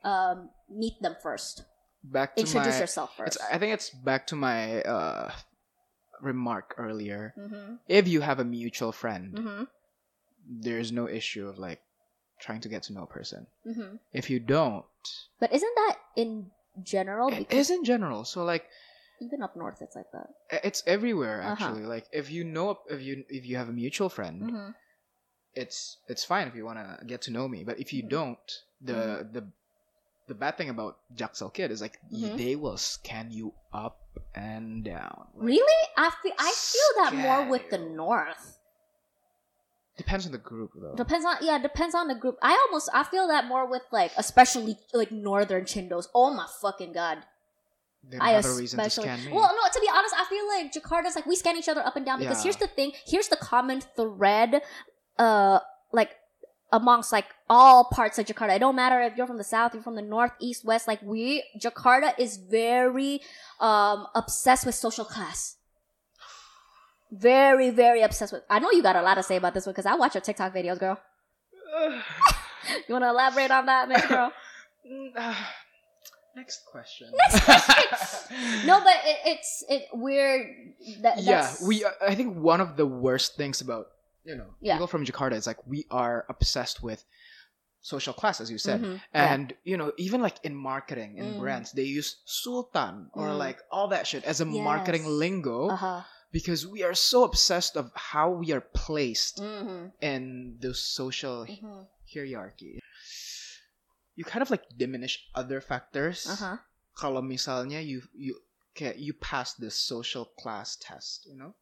um, meet them first. Back to Introduce my. yourself first. It's, I think it's back to my uh remark earlier. mm-hmm. If you have a mutual friend, Mm-hmm. there's no issue of like trying to get to know a person. Mm-hmm. If you don't, But isn't that in general? it is in general. So like even up north, it's like that. it's everywhere Uh-huh. actually. Like if you know if you if you have a mutual friend, Mm-hmm. it's it's fine if you want to get to know me. But if you Mhm. don't, the the the bad thing about Jaksel Kid is like Mhm. they will scan you up and down. Like, Really? I feel I feel that more with the north. Depends on the group though. Depends on yeah, depends on the group. I almost I feel that more with like especially like northern chindos. Oh my fucking god. don't I have a reason to especially scan me. well no to be honest I feel like Jakarta's like we scan each other up and down because Yeah. here's the thing here's the common thread uh like amongst like all parts of Jakarta it don't matter if you're from the south you're from the north east west like we Jakarta is very um obsessed with social class very very obsessed with I know you got a lot to say about this one because I watch your TikTok videos girl you want to elaborate on that Miss girl Next question. Next question. no but it, it's it we're that, yeah, we. I think one of the worst things about you know Yeah. people from Jakarta is like we are obsessed with social class, as you said, Mhm. Yeah. and you know even like in marketing in Mm. brands they use sultan or Mm. like all that shit as a marketing lingo uh-huh because we are so obsessed of how we are placed mm-hmm. in the social Mm-hmm. hierarchy. You kind of like diminish other factors. Uh-huh. Kalau misalnya you you kayak you pass the social class test, you know?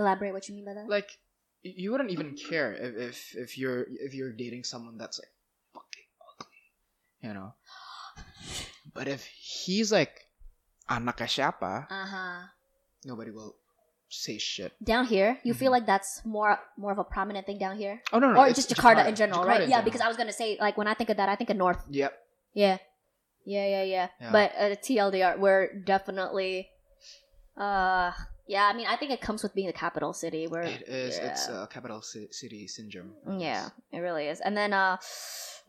Elaborate what you mean by that. Like you wouldn't even care if if, if you're if you're dating someone that's like fucking ugly, you know? But if he's like anaknya siapa, Uh huh. nobody will say shit. Down here, you feel Mhm. like that's more more of a prominent thing down here, Oh no, no, or it's just Jakarta, in general, Jakarta in right? yeah, because. I was gonna say like when I think of that, I think of North. Yep. Yeah, yeah, yeah, yeah. Yeah. But uh, TLDR, we're definitely, uh, yeah. I mean, I think it comes with being a capital city. Where It is. Yeah. It's uh, capital ci- city syndrome. Yeah, it really is. And then uh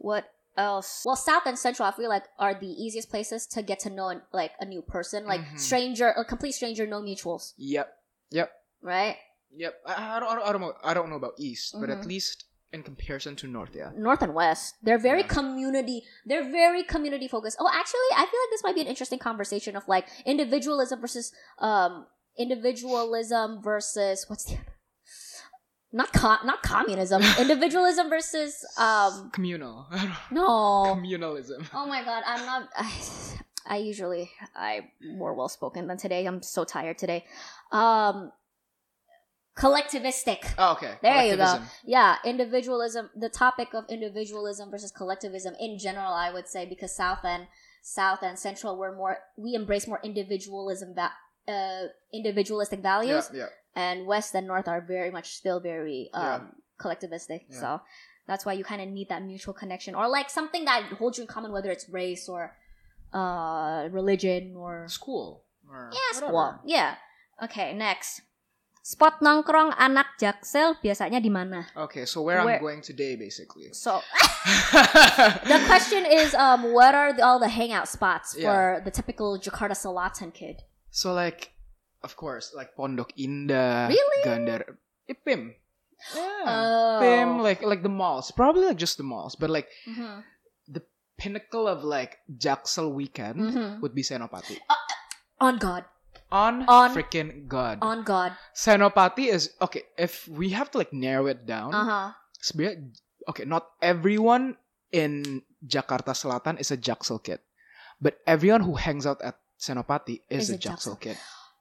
what else? Well, South and Central I feel like are the easiest places to get to know an, like a new person, like Mhm. stranger, a complete stranger, no mutuals, Yep. Yep. right? Yep. I, I, don't, I, don't, I don't know. I don't know about east, but at Mhm. least in comparison to north, yeah. North and West. They're very Yeah. community. They're very community focused. Oh, actually, I feel like this might be an interesting conversation of like individualism versus um individualism versus what's the other? Not co- not communism. individualism versus um Communal. no. Communalism. Oh my god, I'm not. I, I usually I'm more well spoken than today. I'm so tired today. Um, collectivistic. Oh, okay. There you go. Yeah, individualism. The topic of individualism versus collectivism in general, I would say, because South and South and Central were more we embrace more individualism va- uh individualistic values, yeah. and West and North are very much still very um Yeah. collectivistic. Yeah. So that's why you kind of need that mutual connection or like something that holds you in common, whether it's race or uh religion or School. or Yeah, whatever. Yeah. Okay, next. Spot nongkrong anak jaksel biasanya di mana? Okay, so where, Where- I'm going today, basically. So the question is, um, what are the, all the hangout spots Yeah. for the typical Jakarta Selatan kid? So like, of course, like Pondok Indah, Really? Gandar, eh, Pim. Yeah. Oh. Pim, like like the malls, probably like just the malls, but like Mhm. pinnacle of like Jaksel weekend Mhm. would be Senopati. On God. On, On- freaking God. On God. Senopati is okay. If we have to like narrow it down, Uh huh. sebenarnya okay, not everyone in Jakarta Selatan is a Jaksel kid, but everyone who hangs out at Senopati is, Is a, Jaksel. kid.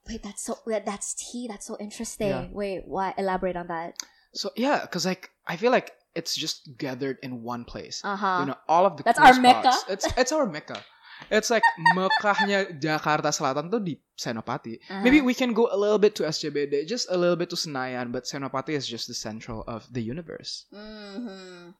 Wait, that's so that's tea. That's so interesting. Yeah. Wait, why? Elaborate on that. So yeah, because like I feel like it's just gathered in one place. Uh huh. You know, all of the That's cool our Mecca. It's it's our Mecca. It's like Mekahnya Jakarta Selatan tuh di Senopati. Uh-huh. Maybe we can go a little bit to SCBD, just a little bit to Senayan, but Senopati is just the central of the universe. Mm-hmm.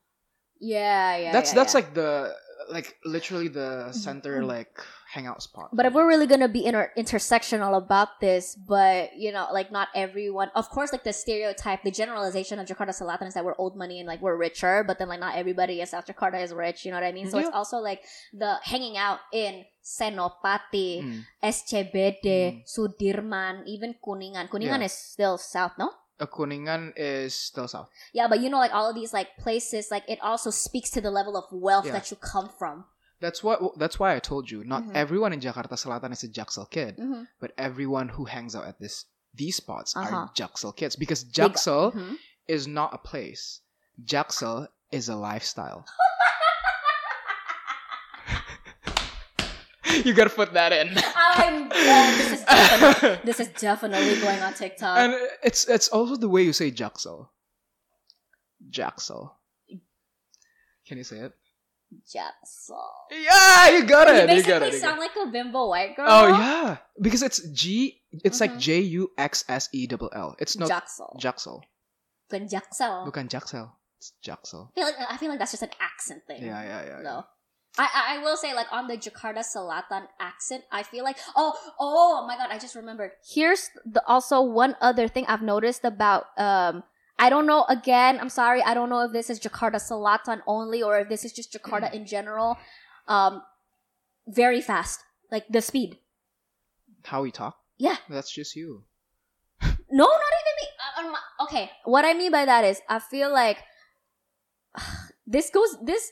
Yeah, yeah. that's yeah, that's yeah. like the like literally the center Mhm. like hangout spot. But if we're really gonna be inter- intersectional about this, but you know, like not everyone, of course, like the stereotype, the generalization of Jakarta Selatan is that we're old money and like we're richer, but then like not everybody in South Jakarta is rich. You know what I mean? So it's also like the hanging out in Senopati, Mm. SCBD, Mm. Sudirman, even Kuningan. Kuningan Yeah. is still south, no? Kuningan is still south. Yeah, but you know, like all of these like places, like it also speaks to the level of wealth Yeah. that you come from. That's what. That's why I told you. Not Mhm. everyone in Jakarta Selatan is a Jaksel kid, Mm-hmm. but everyone who hangs out at this these spots Uh-huh. are Jaksel kids because Jaksel Mhm. is not a place. Jaksel is a lifestyle. you gotta put that in. I'm. Oh, this is definitely, this is definitely going on TikTok. and it's it's also the way you say Jaksel. Jaksel. Can you say it? Jaxel. Yeah, you got it. You basically got it. you sound like a bimbo white girl. Oh yeah, because it's G. It's like Mhm. J U X S E double L. It's not Jaxel. Jaksel. Bukan Jaxel. Bukan Jaksel. It's Jaksel. I feel like I feel like that's just an accent thing. Yeah, yeah, yeah. yeah. No. I, I I will say like on the Jakarta Selatan accent, I feel like oh oh my god, I just remembered. Here's the also one other thing I've noticed about um I don't know again, I'm sorry, I don't know if this is Jakarta Selatan only or if this is just Jakarta in general. Um very fast. Like the speed. How we talk? Yeah. That's just you. No, not even me. Uh, um, okay, what I mean by that is I feel like this goes this.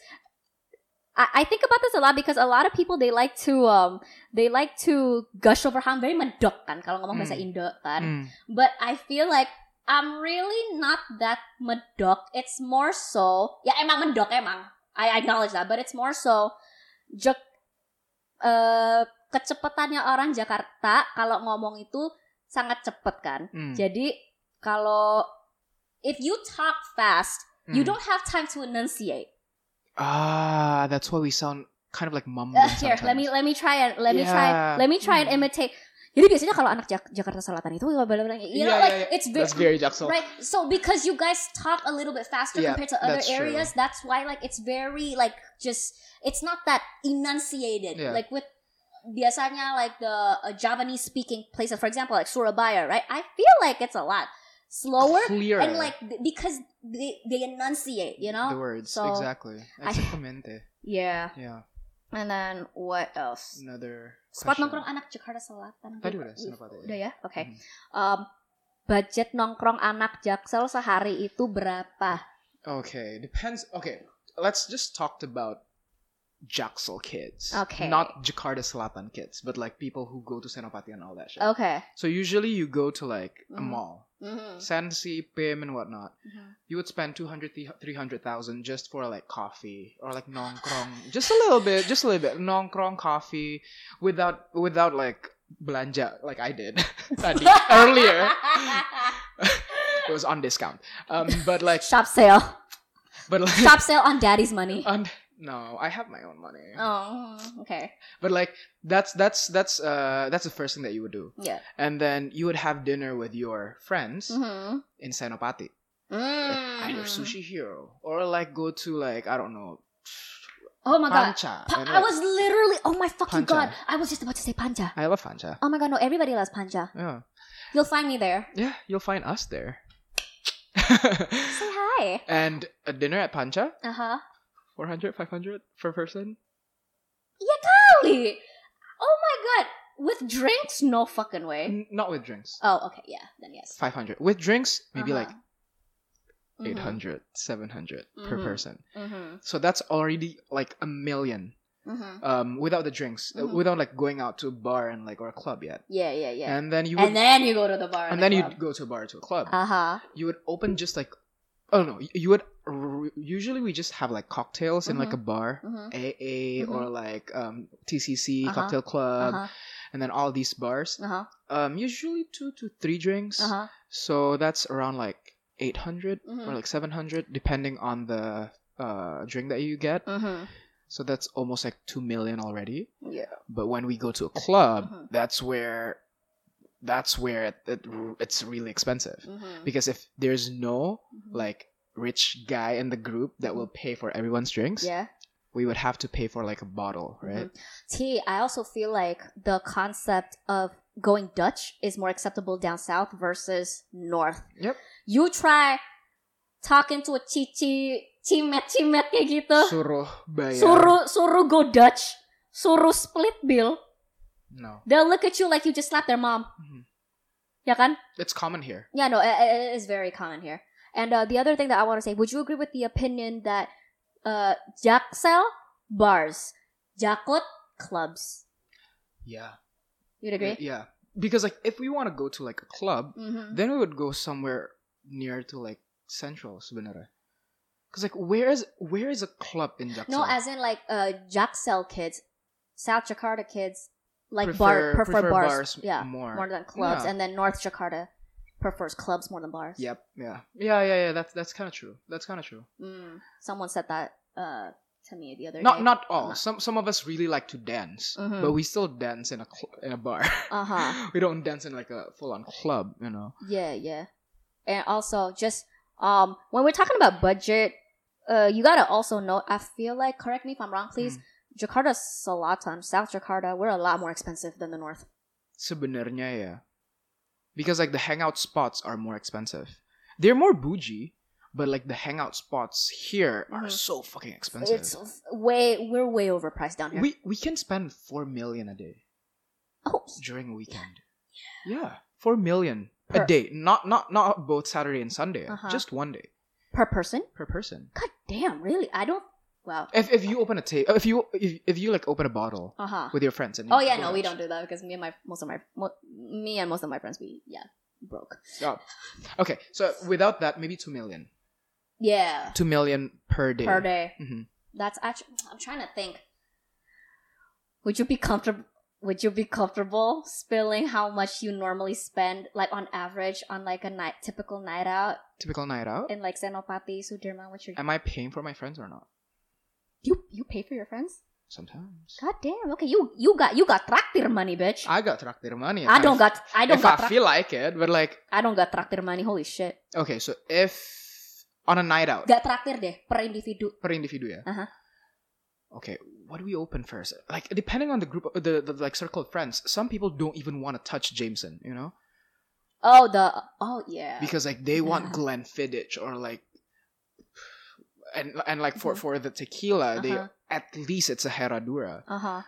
I, I think about this a lot because a lot of people they like to um they like to gush over how I'm very medok kan kalau ngomong bahasa Hmm. Indo kan. Mm. But I feel like I'm really not that medok. It's more so ya emang medok emang. I acknowledge that, but it's more so jek eh kecepatannya orang Jakarta kalau ngomong itu sangat cepet kan. Mm. Jadi kalau if you talk fast, you Mm. don't have time to enunciate. Ah, that's why we sound kind of like mumbling. Uh, here, let me let me try and let me Yeah. try let me try and imitate. Jadi biasanya kalau anak Jak- Jakarta Selatan itu you know Yeah, like yeah, yeah. it's very, That's very Jaksel. right. So because you guys talk a little bit faster Yeah, compared to other that's true. areas, that's why like it's very like just it's not that enunciated. Yeah. Like with biasanya like the uh, Javanese speaking places, for example, like Surabaya, right? I feel like it's a lot slower Clearer. and like because they they enunciate, you know. the words So, exactly. I- Exactamente. Yeah. yeah. And then what else? Another. Spot nongkrong anak Jakarta Selatan. Tadi udah. Udah ya? Oke. Mhm. Um, budget nongkrong anak Jaksel sehari itu berapa? Okay, depends. Okay, let's just talk about Jaksel kids. Okay. Not Jakarta Selatan kids, but like people who go to Senopati and all that shit. Okay. So usually you go to like a Mhm. mall, Mhm. Sensi, Pim, and whatnot. Mhm. You would spend 200, 300,000 just for like coffee or like nongkrong. just a little bit, just a little bit. Nongkrong coffee without, without like belanja like I did tadi, earlier. it was on discount. Um, but like, Shop sale. but like, Shop sale on daddy's money. on, no, I have my own money. Oh, okay. But like, that's that's that's uh that's the first thing that you would do, Yeah. and then you would have dinner with your friends Mm-hmm. in Senopati. Mm. either Sushi Hiro or like go to like i don't know Oh my god. Pantja. Pa- I was literally. Oh my fucking Pantja. god. I was just about to say Pantja. I love Pantja. Oh my god, no, everybody loves Pantja. Yeah. You'll find me there. Yeah, you'll find us there. Say hi. and a dinner at Pantja, Uh huh. 400, 500 per person. Yeah, golly. Oh my god. With drinks? No fucking way. N- Not with drinks. Oh, okay. Yeah, then yes. 500. With drinks, maybe Uh-huh. like 800, 700 per Mhm. person. Mm-hmm. So that's already like a million Mm-hmm. um, without the drinks, uh, Mhm. without like going out to a bar and like or a club yet. Yeah, yeah, yeah. And then you would, And then you go to the bar. and then you'd go to a bar to a club. Uh huh. you would open just like oh no you would usually we just have like cocktails in like a bar Mm-hmm. aa or like um tcc Uh-huh. cocktail club Uh huh. and then all these bars Uh huh. um usually two to three drinks Uh huh. so that's around like 800 Mhm. or like 700 depending on the uh drink that you get Mm-hmm. so that's almost like 2 million already Yeah. but when we go to a club that's where that's where it, it, it's really expensive Mm-hmm. because if there's no like rich guy in the group that will pay for everyone's drinks yeah. we would have to pay for like a bottle right T, I also feel like the concept of going Dutch is more acceptable down south versus north. Yep. You try talking to a chichi, cimet cimet kayak gitu. suruh bayar Suruh suruh go Dutch. Suruh split bill. no They'll look at you like you just slapped their mom. Mhm. Ya kan? it's common here Yeah, no, it, it is very common here. And uh, the other thing that I want to say, would you agree with the opinion that uh, Jaksel bars, Jakut clubs? yeah You'd agree? yeah because like if we want to go to like a club Mm-hmm. then we would go somewhere near to like central sebenarnya because like where is where is a club in Jakarta No, as in like uh, Jaksel kids, South Jakarta kids, like Prefer- bar prefer, prefer bars, bars yeah, more. than clubs, Yeah. and then North Jakarta prefers clubs more than bars. yep yeah yeah yeah yeah that's that's kind of true that's kind of true Mm, someone said that uh, to me the other not day. not all Uh-huh. some some of us really like to dance Mhm. but we still dance in a cl- in a bar Uh huh. we don't dance in like a full-on club you know Yeah, yeah. And also just um when we're talking about budget, uh you gotta also know I feel like correct me if I'm wrong, please. Jakarta Selatan, South Jakarta, we're a lot more expensive than the north. sebenarnya ya because like the hangout spots are more expensive they're more bougie but like the hangout spots here are Mhm. so fucking expensive It's way we're way overpriced down here. we we can spend 4 million a day oh during a weekend yeah 4 million Per- a day not not not both saturday and sunday Uh-huh. just one day per person? per person God damn, really? I don't wow. if if you open a table if you if, if you like open a bottle Uh-huh. with your friends and Oh yeah, no, we don't do that because me and my most of my mo- me and most of my friends we yeah, broke. Oh. okay so without that maybe 2 million Yeah. 2 million per day Per day. Mhm. That's actually I'm trying to think. Would you be comfortable would you be comfortable spilling how much you normally spend like on average on like a night typical night out typical night out in like Senopati, Sudirman, what's your am i paying for my friends or not you you pay for your friends? sometimes God damn, okay, you you got you got traktir money, bitch. i got traktir money I don't got I don't if got i feel like it but like I don't got traktir money, holy shit. okay so if on a night out Gak traktir deh per individu. per individu ya Uh-huh. okay what do we open first like depending on the group the, the like circle of friends some people don't even want to touch jameson you know Oh the oh yeah. because like they want. Glenfiddich or like and and like for Mhm. for the tequila they Uh-huh. at least it's a Herradura Uh huh.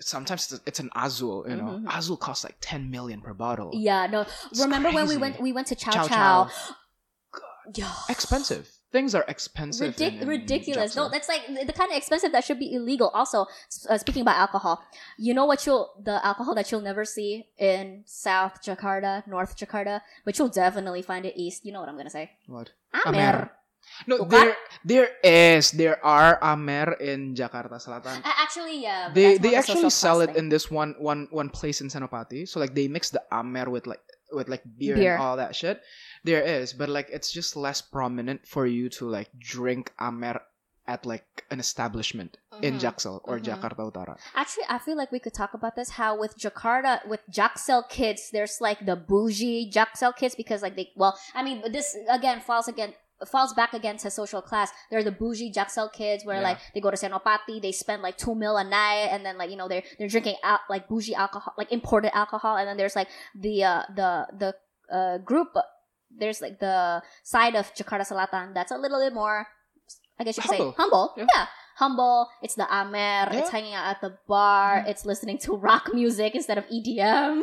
sometimes it's, it's an Azul you know Mhm. Azul costs like 10 million per bottle Yeah, no. It's Remember when we went we went to Chow Chow Chow? Chow. Yeah. expensive things are expensive Ridic- in- in ridiculous. No, that's like the kind of expensive that should be illegal. Also, uh, speaking about alcohol, you know what you'll the alcohol that you'll never see in South Jakarta, North Jakarta, but you'll definitely find it east. You know what I'm gonna say? what Amer. No there there is there are Amer in Jakarta Selatan A- Actually, yeah. but they they actually sell it in this one one one place in Senopati. So like they mix the amer with like with like beer, Beer. and all that shit. There is, but like it's just less prominent for you to like drink amer at like an establishment in Mhm. Jaksel or Mhm. Jakarta Utara. Actually, I feel like we could talk about this. How with Jakarta, with Jaksel kids, there's like the bougie Jaksel kids because like they, well, I mean, this again falls again falls back against his social class. There are the bougie Jaksel kids where Yeah. like they go to Senopati, they spend like two mil a night, and then like you know they're they're drinking out like bougie alcohol, like imported alcohol, and then there's like the uh, the the uh, group. There's like the side of Jakarta Selatan that's a little bit more, I guess you could Humble. say humble. Yeah. Yeah. Humble. It's the Amer. It's hanging out at the bar. Mhm. It's listening to rock music instead of EDM.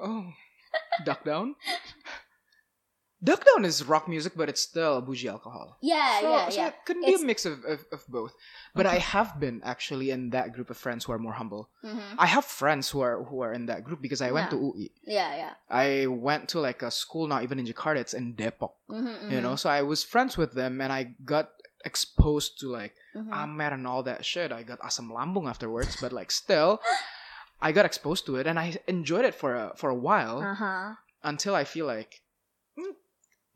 Oh, Duck Down. Duck Down is rock music, but it's still bougie alcohol. Yeah, so, yeah, so yeah. it could be a mix of, of, of both. But I have been actually in that group of friends who are more humble. hmm I have friends who are who are in that group because I went Yeah. to UI. Yeah, yeah. I went to like a school not even in Jakarta, it's in Depok. Mm-hmm, You know, so I was friends with them and I got exposed to like hmm Amer and all that shit. I got asam lambung afterwards, but like still I got exposed to it and I enjoyed it for a for a while Uh huh. until I feel like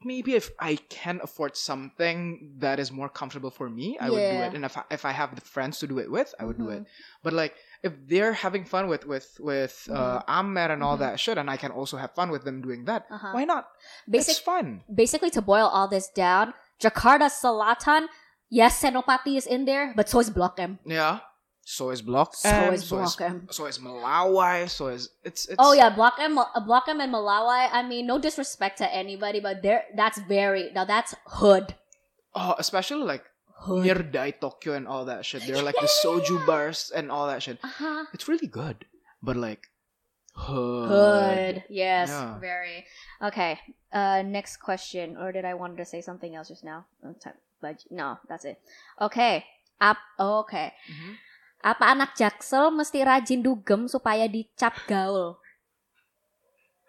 maybe if I can afford something that is more comfortable for me, I would do it. And if I, if I have the friends to do it with, I would do Mhm. it. But like if they're having fun with with with uh, Amer and all Mhm. that shit, and I can also have fun with them doing that, Uh-huh. why not? Basic, it's fun. basically, to boil all this down, Jakarta Selatan, yes, Senopati is in there, but so is Blok M. Yeah. So is Block So M, is so is Blok M. so is Melawai, so is it's it's Oh yeah, Blok M, uh, Blok M and Melawai. I mean, no disrespect to anybody, but there, that's very now that's hood. Oh, especially like Hood. near Dai Tokyo and all that shit. They're like the soju bars and all that shit. Uh huh. It's really good. But like hood. Hood. Yes. Yeah. Very. Okay. Uh, next question. Or did I wanted to say something else just now? Oh, But no, that's it. Okay. Up. Oh, okay. Mhm. Apa anak jaksel mesti rajin dugem supaya dicap gaul?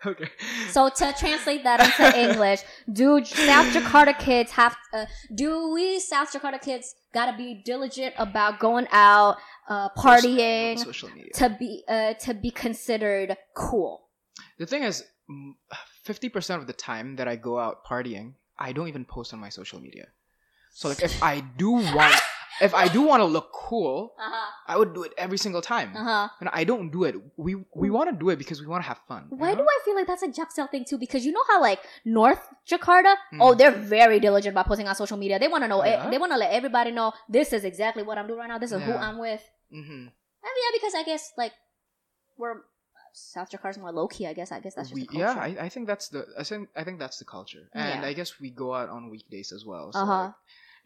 Okay. So to translate that into English, do South Jakarta kids have? Uh, do we South Jakarta kids gotta be diligent about going out, uh, partying, Social media. to be uh, to be considered cool? The thing is, fifty percent of the time that I go out partying, I don't even post on my social media. So like, if I do want, if I do want to look cool, Uh huh. I would do it every single time. Uh huh. And I don't do it. We we want to do it because we want to have fun. Why know? do I feel like that's a Jaksel thing too? Because you know how like North Jakarta, Mm. oh, they're very diligent about posting on social media. They want to know, Yeah. they want to let everybody know this is exactly what I'm doing right now. This is who I'm with. Mhm. I mean, yeah, because I guess like we're South Jakarta's more low key. I guess. I guess that's just We, yeah. I, I think that's the I think I think that's the culture, and Yeah. I guess we go out on weekdays as well. So Uh-huh. like,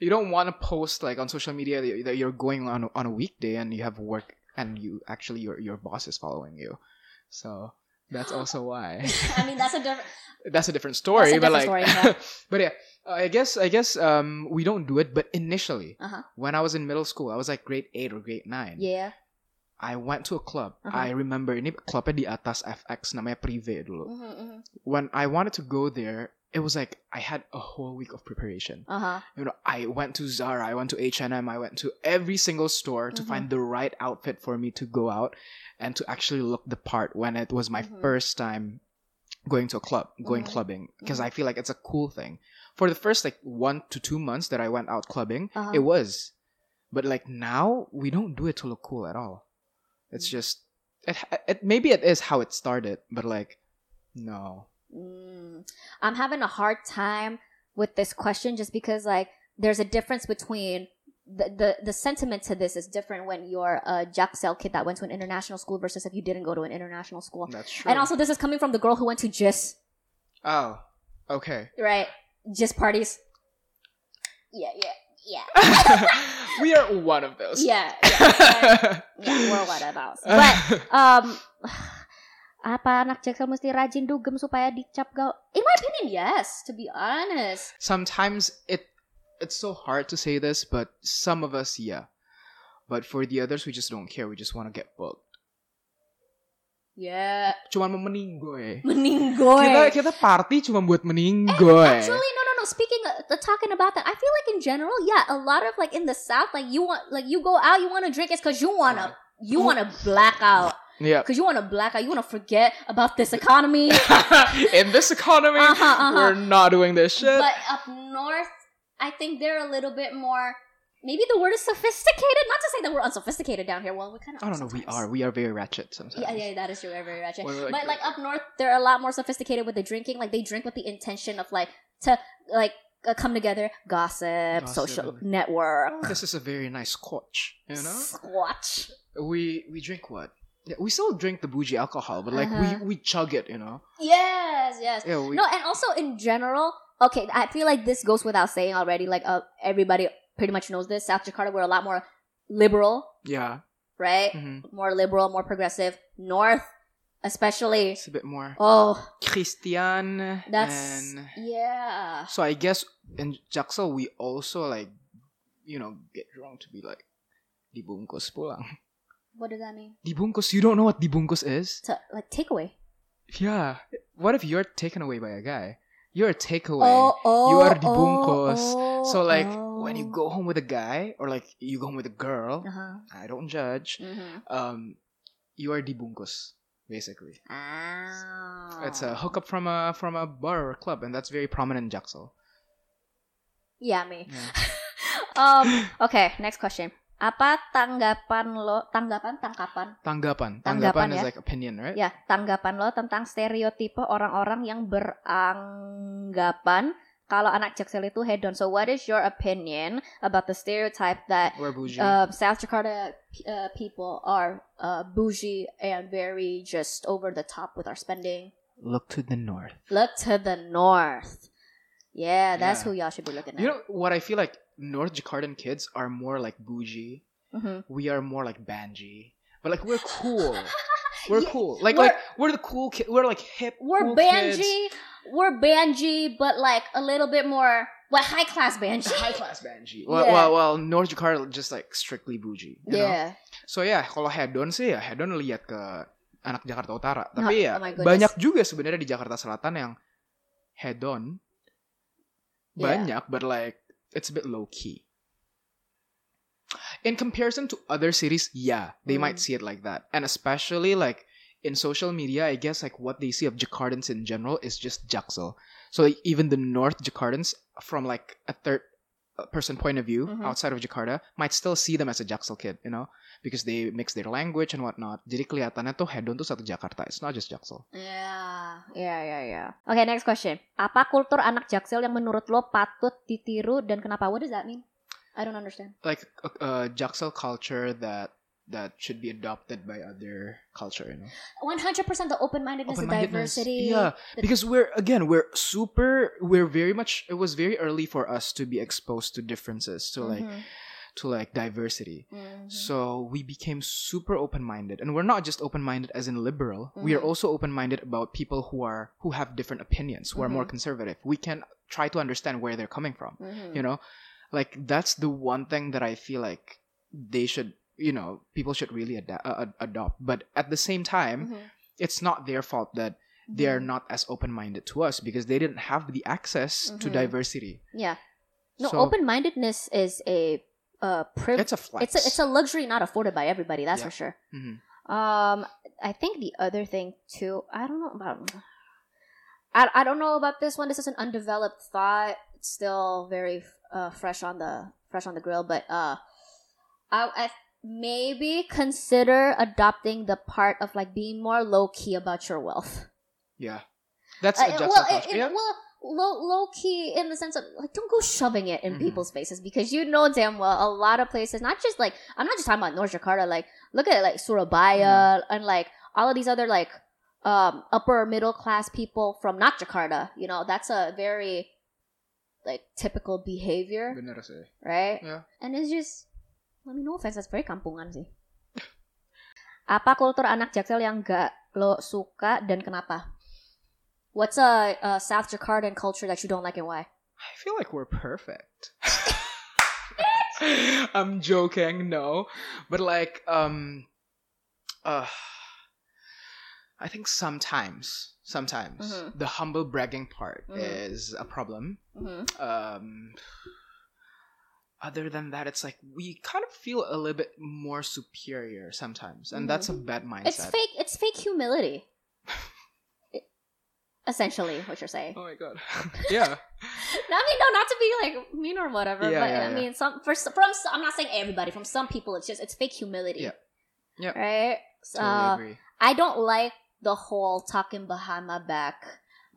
you don't want to post like on social media that you're going on on a weekday and you have work and you actually your your boss is following you. So that's also why. I mean, that's a different. that's a different story, a but like, story, yeah. but yeah, I guess I guess um we don't do it, but initially Uh-huh. when I was in middle school, I was like grade eight or grade nine. Yeah. I went to a club. Uh-huh. I remember ini klubnya di atas FX namanya Prive dulu. Mm-hmm. When I wanted to go there, it was like I had a whole week of preparation. Uh huh. You know, I went to Zara, I went to H&M, I went to every single store to Mhm. find the right outfit for me to go out and to actually look the part when it was my Mhm. first time going to a club, going Mhm. clubbing because Mhm. I feel like it's a cool thing. For the first like 1 to 2 months that I went out clubbing, Uh-huh. it was. But like now, we don't do it to look cool at all. It's Mm. just it, it maybe it is how it started, but like no. Mm. I'm having a hard time with this question just because like there's a difference between the, the the sentiment to this is different when you're a Jaksel kid that went to an international school versus if you didn't go to an international school. That's true. And also this is coming from the girl who went to just. oh, okay. right? just parties. Yeah, yeah, yeah. we are one of those. Yeah, yeah. yeah, we're one of those. But um apa anak Jaksel mesti rajin dugem supaya dicap gaul? In my opinion, yes, to be honest. Sometimes it it's so hard to say this, but some of us, yeah. But for the others, we just don't care. We just want to get booked. Yeah. Cuma mau meninggoy. Meninggoy. Kita kita party cuma buat meninggoy. Actually, no, no, no. Speaking uh, talking about that, I feel like in general, yeah, a lot of like in the South, like you want, like you go out, you want to drink, it's because you wanna, you wanna black out, yeah. because you wanna black out, you wanna forget about this economy. In this economy, Uh-huh, uh-huh. we're not doing this shit. but up north, I think they're a little bit more. Maybe the word is sophisticated. Not to say that we're unsophisticated down here. Well, we kind of. I don't know. We are. We are very ratchet sometimes. Yeah, yeah, that is true. We're very ratchet. We're like- but like up north, they're a lot more sophisticated with the drinking. Like they drink with the intention of like to like uh, come together, gossip, Gossip social network. This is a very nice scotch, you know. Squatch. We we drink what? Yeah, we still drink the bougie alcohol, but like Uh-huh. we we chug it, you know. Yes, yes. Yeah, we, no, and also in general, okay, I feel like this goes without saying already. Like, uh, everybody pretty much knows this. South Jakarta, we're a lot more liberal, yeah. right? mhm. More liberal, more progressive. North, especially. It's a bit more Oh, Christian that's and yeah. so I guess in Jaksel we also like you know get drunk to be like dibungkus pulang. What does that mean? Dibungkus, you don't know what dibungkus is? To like takeaway. Yeah. What if you're taken away by a guy? You're a takeaway. Oh, oh, you are oh, dibungkus. oh, so like oh. when you go home with a guy or like you go home with a girl, Uh-huh. I don't judge. Mm-hmm. Um, you are dibungkus basically. Oh. It's a hookup from a from a bar or club, and that's very prominent in Jaksel. Yeah, me. Yeah. um. Okay. Next question. Apa tanggapan lo? Tanggapan? Tangkapan? Tanggapan. Tanggapan, Tanggapan is ya. like opinion, right? Ya, tanggapan lo tentang stereotipe orang-orang yang beranggapan kalau anak jaksel itu hedon. So, what is your opinion about the stereotype that uh, South Jakarta uh, people are uh, bougie and very just over the top with our spending? Look to the north. Look to the north. Yeah, that's Yeah. who y'all should be looking at. You know what I feel like North Jakartan kids are more like bougie. Mhm. We are more like banji. But like we're cool. We're Yeah, cool. Like we're- like we're the cool kid. We're like hip. We're cool Banji. kids. We're Banji, but like a little bit more, what high class Banji? High class banji. Well, Yeah. well, well, North Jakarta just like strictly bougie. You Know? Yeah. So ya, kalau hedon sih ya hedon lihat ke anak Jakarta Utara. No, Tapi ya oh banyak juga sebenarnya di Jakarta Selatan yang hedon. Yeah. Banyak, but like it's a bit low key. In comparison to other cities, yeah, they Mm. might see it like that. And especially like in social media, I guess like what they see of Jakartans in general is just Jaksel. So like, even the North Jakartans from like a third person point of view Mhm. outside of Jakarta might still see them as a Jaksel kid, you know, because they mix their language and whatnot. Jadi kelihatannya tuh hedon tuh satu Jakarta. It's not just Jaksel. Yeah, yeah, yeah, yeah. Okay, next question. Apa kultur anak jaksel yang menurut lo patut ditiru dan kenapa? What does that mean? I don't understand. Like a, a Jaksel culture that that should be adopted by other culture, you know. One hundred percent the open-mindedness, the Open-mindedness. diversity. Yeah, the- because we're again we're super we're very much it was very early for us to be exposed to differences to like Mhm, to like diversity mhm. so we became super open-minded and we're not just open-minded as in liberal we are Mhm. also open-minded about people who are who have different opinions who are more Mhm. conservative we can try to understand where they're coming from you know like that's the one thing that i feel like they should you know people should really uh, adopt but at the same time Mhm, it's not their fault that they are mhm. not as open-minded to us because they didn't have the access to Mhm. diversity. Yeah. No, So- open-mindedness is a uh privilege. It's a flex. It's a it's a luxury not afforded by everybody. That's Yeah. for sure. Mhm. Um, I think the other thing too. I don't know about. I I don't know about this one. This is an undeveloped thought. It's still very uh fresh on the fresh on the grill. But uh, I, I maybe consider adopting the part of like being more low key about your wealth. Yeah, that's Uh, well, it- yeah. well, low low key in the sense of like don't go shoving it in Mhm. people's faces because you know damn well a lot of places, not just like I'm not just talking about North Jakarta. Like look at like Surabaya and like all of these other like um upper middle class people from not Jakarta. You know that's a very like typical behavior, right? Yeah. And it's just, I mean, no offense, that's very kampungan sih. Apa kultur anak Jaksel yang gak lo suka dan kenapa? What's a, a South Jakartan culture that you don't like and why? I feel like we're perfect. I'm joking, no, but like, um, uh, I think sometimes, sometimes Mhm. the humble bragging part Mhm. is a problem. Mm-hmm. um other than that it's like we kind of feel a little bit more superior sometimes and that's a bad mindset It's fake. It's fake humility. It- essentially, what you're saying. oh my god yeah I mean, no, not to be like mean or whatever, Yeah, but yeah, I yeah. mean, some for from I'm not saying everybody. From some people, it's just it's fake humility. Yeah. Yeah. Right. totally Uh, agree I don't like the whole talking behind my back.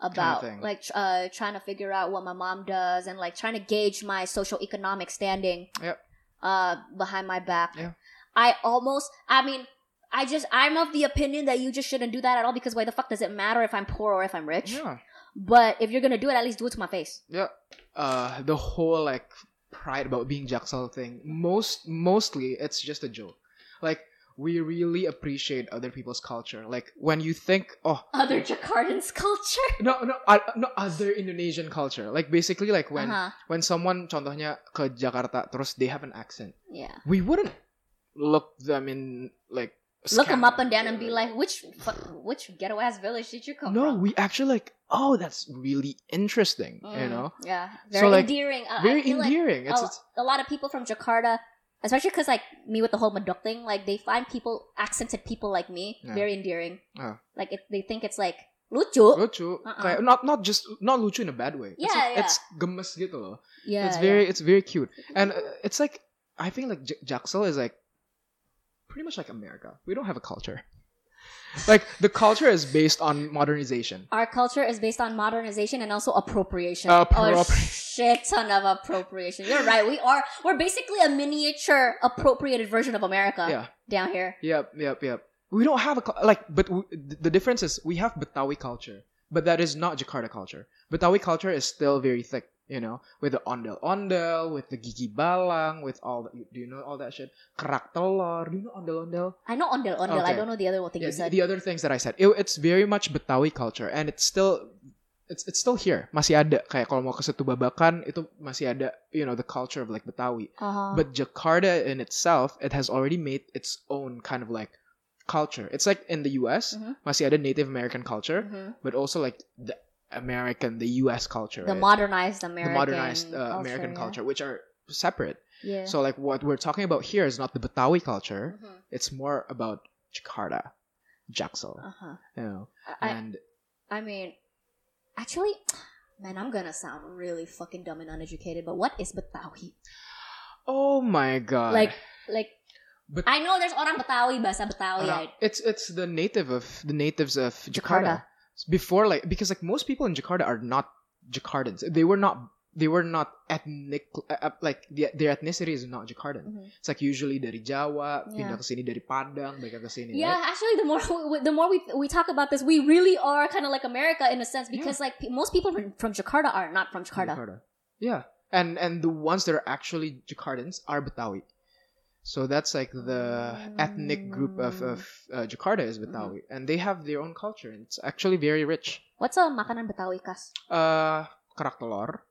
About thing. like uh trying to figure out what my mom does and like trying to gauge my social economic standing Yep. uh behind my back Yeah. i almost i mean i just i'm of the opinion that you just shouldn't do that at all because why the fuck does it matter if i'm poor or if i'm rich Yeah. but if you're gonna do it at least do it to my face Yeah. Uh, the whole like pride about being Jaksel thing. Most mostly it's just a joke. Like we really appreciate other people's culture. Like when you think, oh other Jakartans culture no no uh, no other Indonesian culture. Like basically like when uh-huh. when someone contohnya ke Jakarta terus they have an accent, yeah we wouldn't look them in like look them up and down and be like which which ghetto ass village did you come no, from No, we actually like oh that's really interesting. You Mm, know, yeah So, very like, endearing Uh, very feel like endearing. it's, a, it's a lot of people from Jakarta, especially because like me with the whole Medok thing, like they find people accented people like me Yeah. very endearing. Like it, they think it's like lucu. lucu Uh-uh. kayak not not just not lucu in a bad way it's, Yeah, yeah. it's gemes gitu loh Yeah, it's very it's very cute and uh, it's like I think like J- Jaxel is like pretty much like America we don't have a culture like the culture is based on modernization Our culture is based on modernization and also appropriation. Uh, oh, appropri- a shit ton of appropriation. You're right. We are. We're basically a miniature appropriated version of America yeah down here. yep yep yep we don't have a like but w- the difference is we have Betawi culture but that is not Jakarta culture Betawi culture is still very thick you know with the ondel ondel with the gigi balang with all the, do you know all that shit kerak telur do you know ondel ondel I know ondel ondel. I don't know the other thing yeah, you said. the other things that I said, it, it's very much Betawi culture and it's still it's it's still here. Masih ada kayak kalau mau ke Setu Babakan itu masih ada you know the culture of like Betawi. uh-huh. But Jakarta in itself, it has already made its own kind of like culture. It's like in the US, Mhm. masih ada Native American culture, Mhm. but also like the American, the US culture, the right? modernized the American, modernized uh, American yeah. culture, which are separate. Yeah. So like what we're talking about here is not the Betawi culture. Mhm. It's more about Jakarta, Jaksel, Uh-huh. you know, I, and I mean, actually, man, I'm gonna sound really fucking dumb and uneducated, but what is Betawi? oh my god, Like, like, But- I know there's orang Betawi, bahasa Betawi. Uh, I- it's it's the native of the natives of Jakarta. Jakarta. Before like because like most people in Jakarta are not Jakartans. They were not they were not ethnic uh, uh, like the, their ethnicity is not Jakartan. Mhm. It's like usually dari Jawa, Yeah. pindah ke sini dari Padang, mereka ke sini. Yeah, right? actually, the more we, the more we we talk about this, we really are kind of like America in a sense because like most people from, from Jakarta are not from Jakarta. Yeah, and and the ones that are actually Jakartans are Betawi. So that's like the ethnic group of, of uh, Jakarta is Betawi, and they have their own culture. and It's actually very rich. What's a makanan Betawi kas? Uh, kerak telur.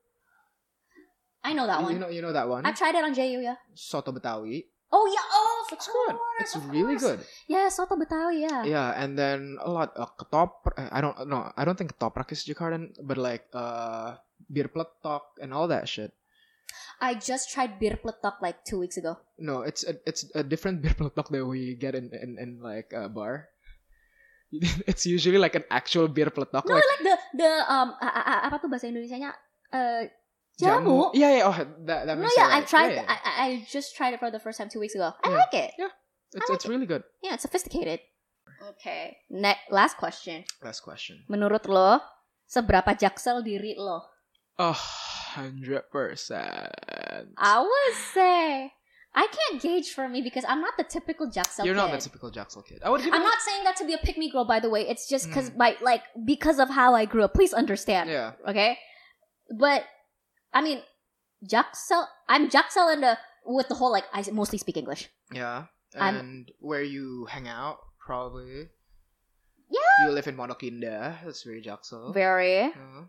I know that You one. know, you know that one. I've tried it on JU. Yeah. Soto Betawi. Oh yeah. Oh, It's good. It's really course. good. Yeah, soto Betawi. Yeah. Yeah, and then a lot uh, ketoprak. I don't know. I don't think ketoprak is Jakarta, but like uh, bir pletok and all that shit. I just tried bir pletok like two weeks ago. No, it's a, it's a different bir pletok that we get in in, in like a bar. It's usually like an actual bir pletok, No, like like the the um a- a- a- apa tuh bahasa Indonesianya? Uh, jamu. Yeah, yeah. Oh, that that No, makes yeah, it I right. tried. Yeah, yeah. I, I just tried it for the first time two weeks ago. I Yeah. like it. It's I it's really good. Yeah, it's sophisticated. Okay. Next, last question. Last question. Menurut lo, seberapa jaksel diri lo? A hundred percent. I would say I can't gauge for me because I'm not the typical jaksel You're kid. not the typical Jaksel kid. I would I'm not saying that to be a pick me girl, by the way. It's just because Mm. my like because of how I grew up. Please understand. Yeah. Okay, but I mean, jaksel. I'm jaksel in the with the whole like I mostly speak English. Yeah. I'm- And where you hang out, probably. Yeah. You live in Pondok Indah. That's very Jaksel. Very. Uh,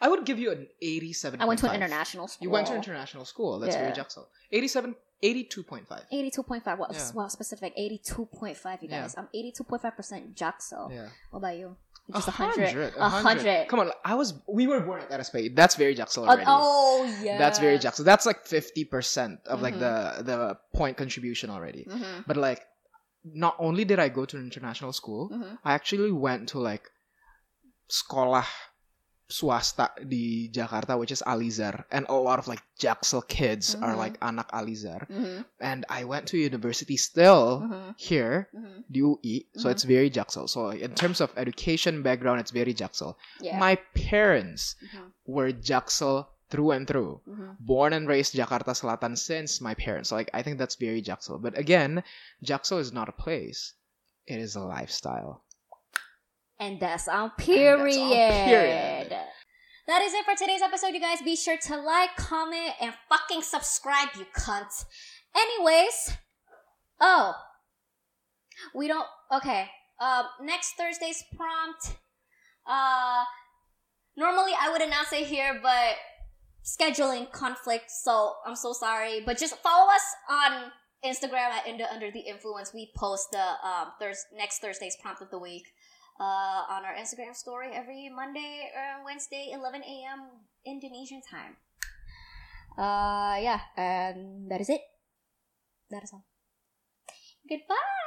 I would give you an 87. I went to an international school. You went to international school. That's very Yeah. Jaksel. 87, 82.5. 82.5. What, Yeah. Wow, specific. 82.5, you Yeah. guys. I'm 82.5% Jaksel. Yeah. What about you? A Just 100. 100. A 100. Come on. I was, we were born at SPA. That's very Jaksel Oh, already. oh, yeah. That's very Jaksel. That's like 50% of like Mhm. the, the point contribution already. Mm-hmm. But like, not only did I go to an international school, Mm-hmm. I actually went to like sekolah swasta di Jakarta which is Al-Izhar and a lot of like Jaksel kids are Mhm. like anak Al-Izhar Mhm, and I went to university still mhm, here mhm. di UI so it's very Jaksel so in terms of education background it's very Jaksel Yeah. my parents Mhm, were Jaksel through and through born and raised Jakarta Selatan since my parents. So, like I think that's very Jaksel. But again, Jaksel is not a place; it is a lifestyle. And that's on that's on period. period. That is it for today's episode, you guys. Be sure to like, comment, and fucking subscribe, you cunts. Anyways, oh, we don't. Okay, um, next Thursday's prompt. Uh, normally I would announce it here, but scheduling conflict, so I'm so sorry. But just follow us on Instagram at Indah Under the Influence. We post the um Thurs next Thursday's prompt of the week uh, on our Instagram story every Monday or Wednesday, 11 a.m. Indonesian time. Uh, yeah, and that is it. That is all. Goodbye.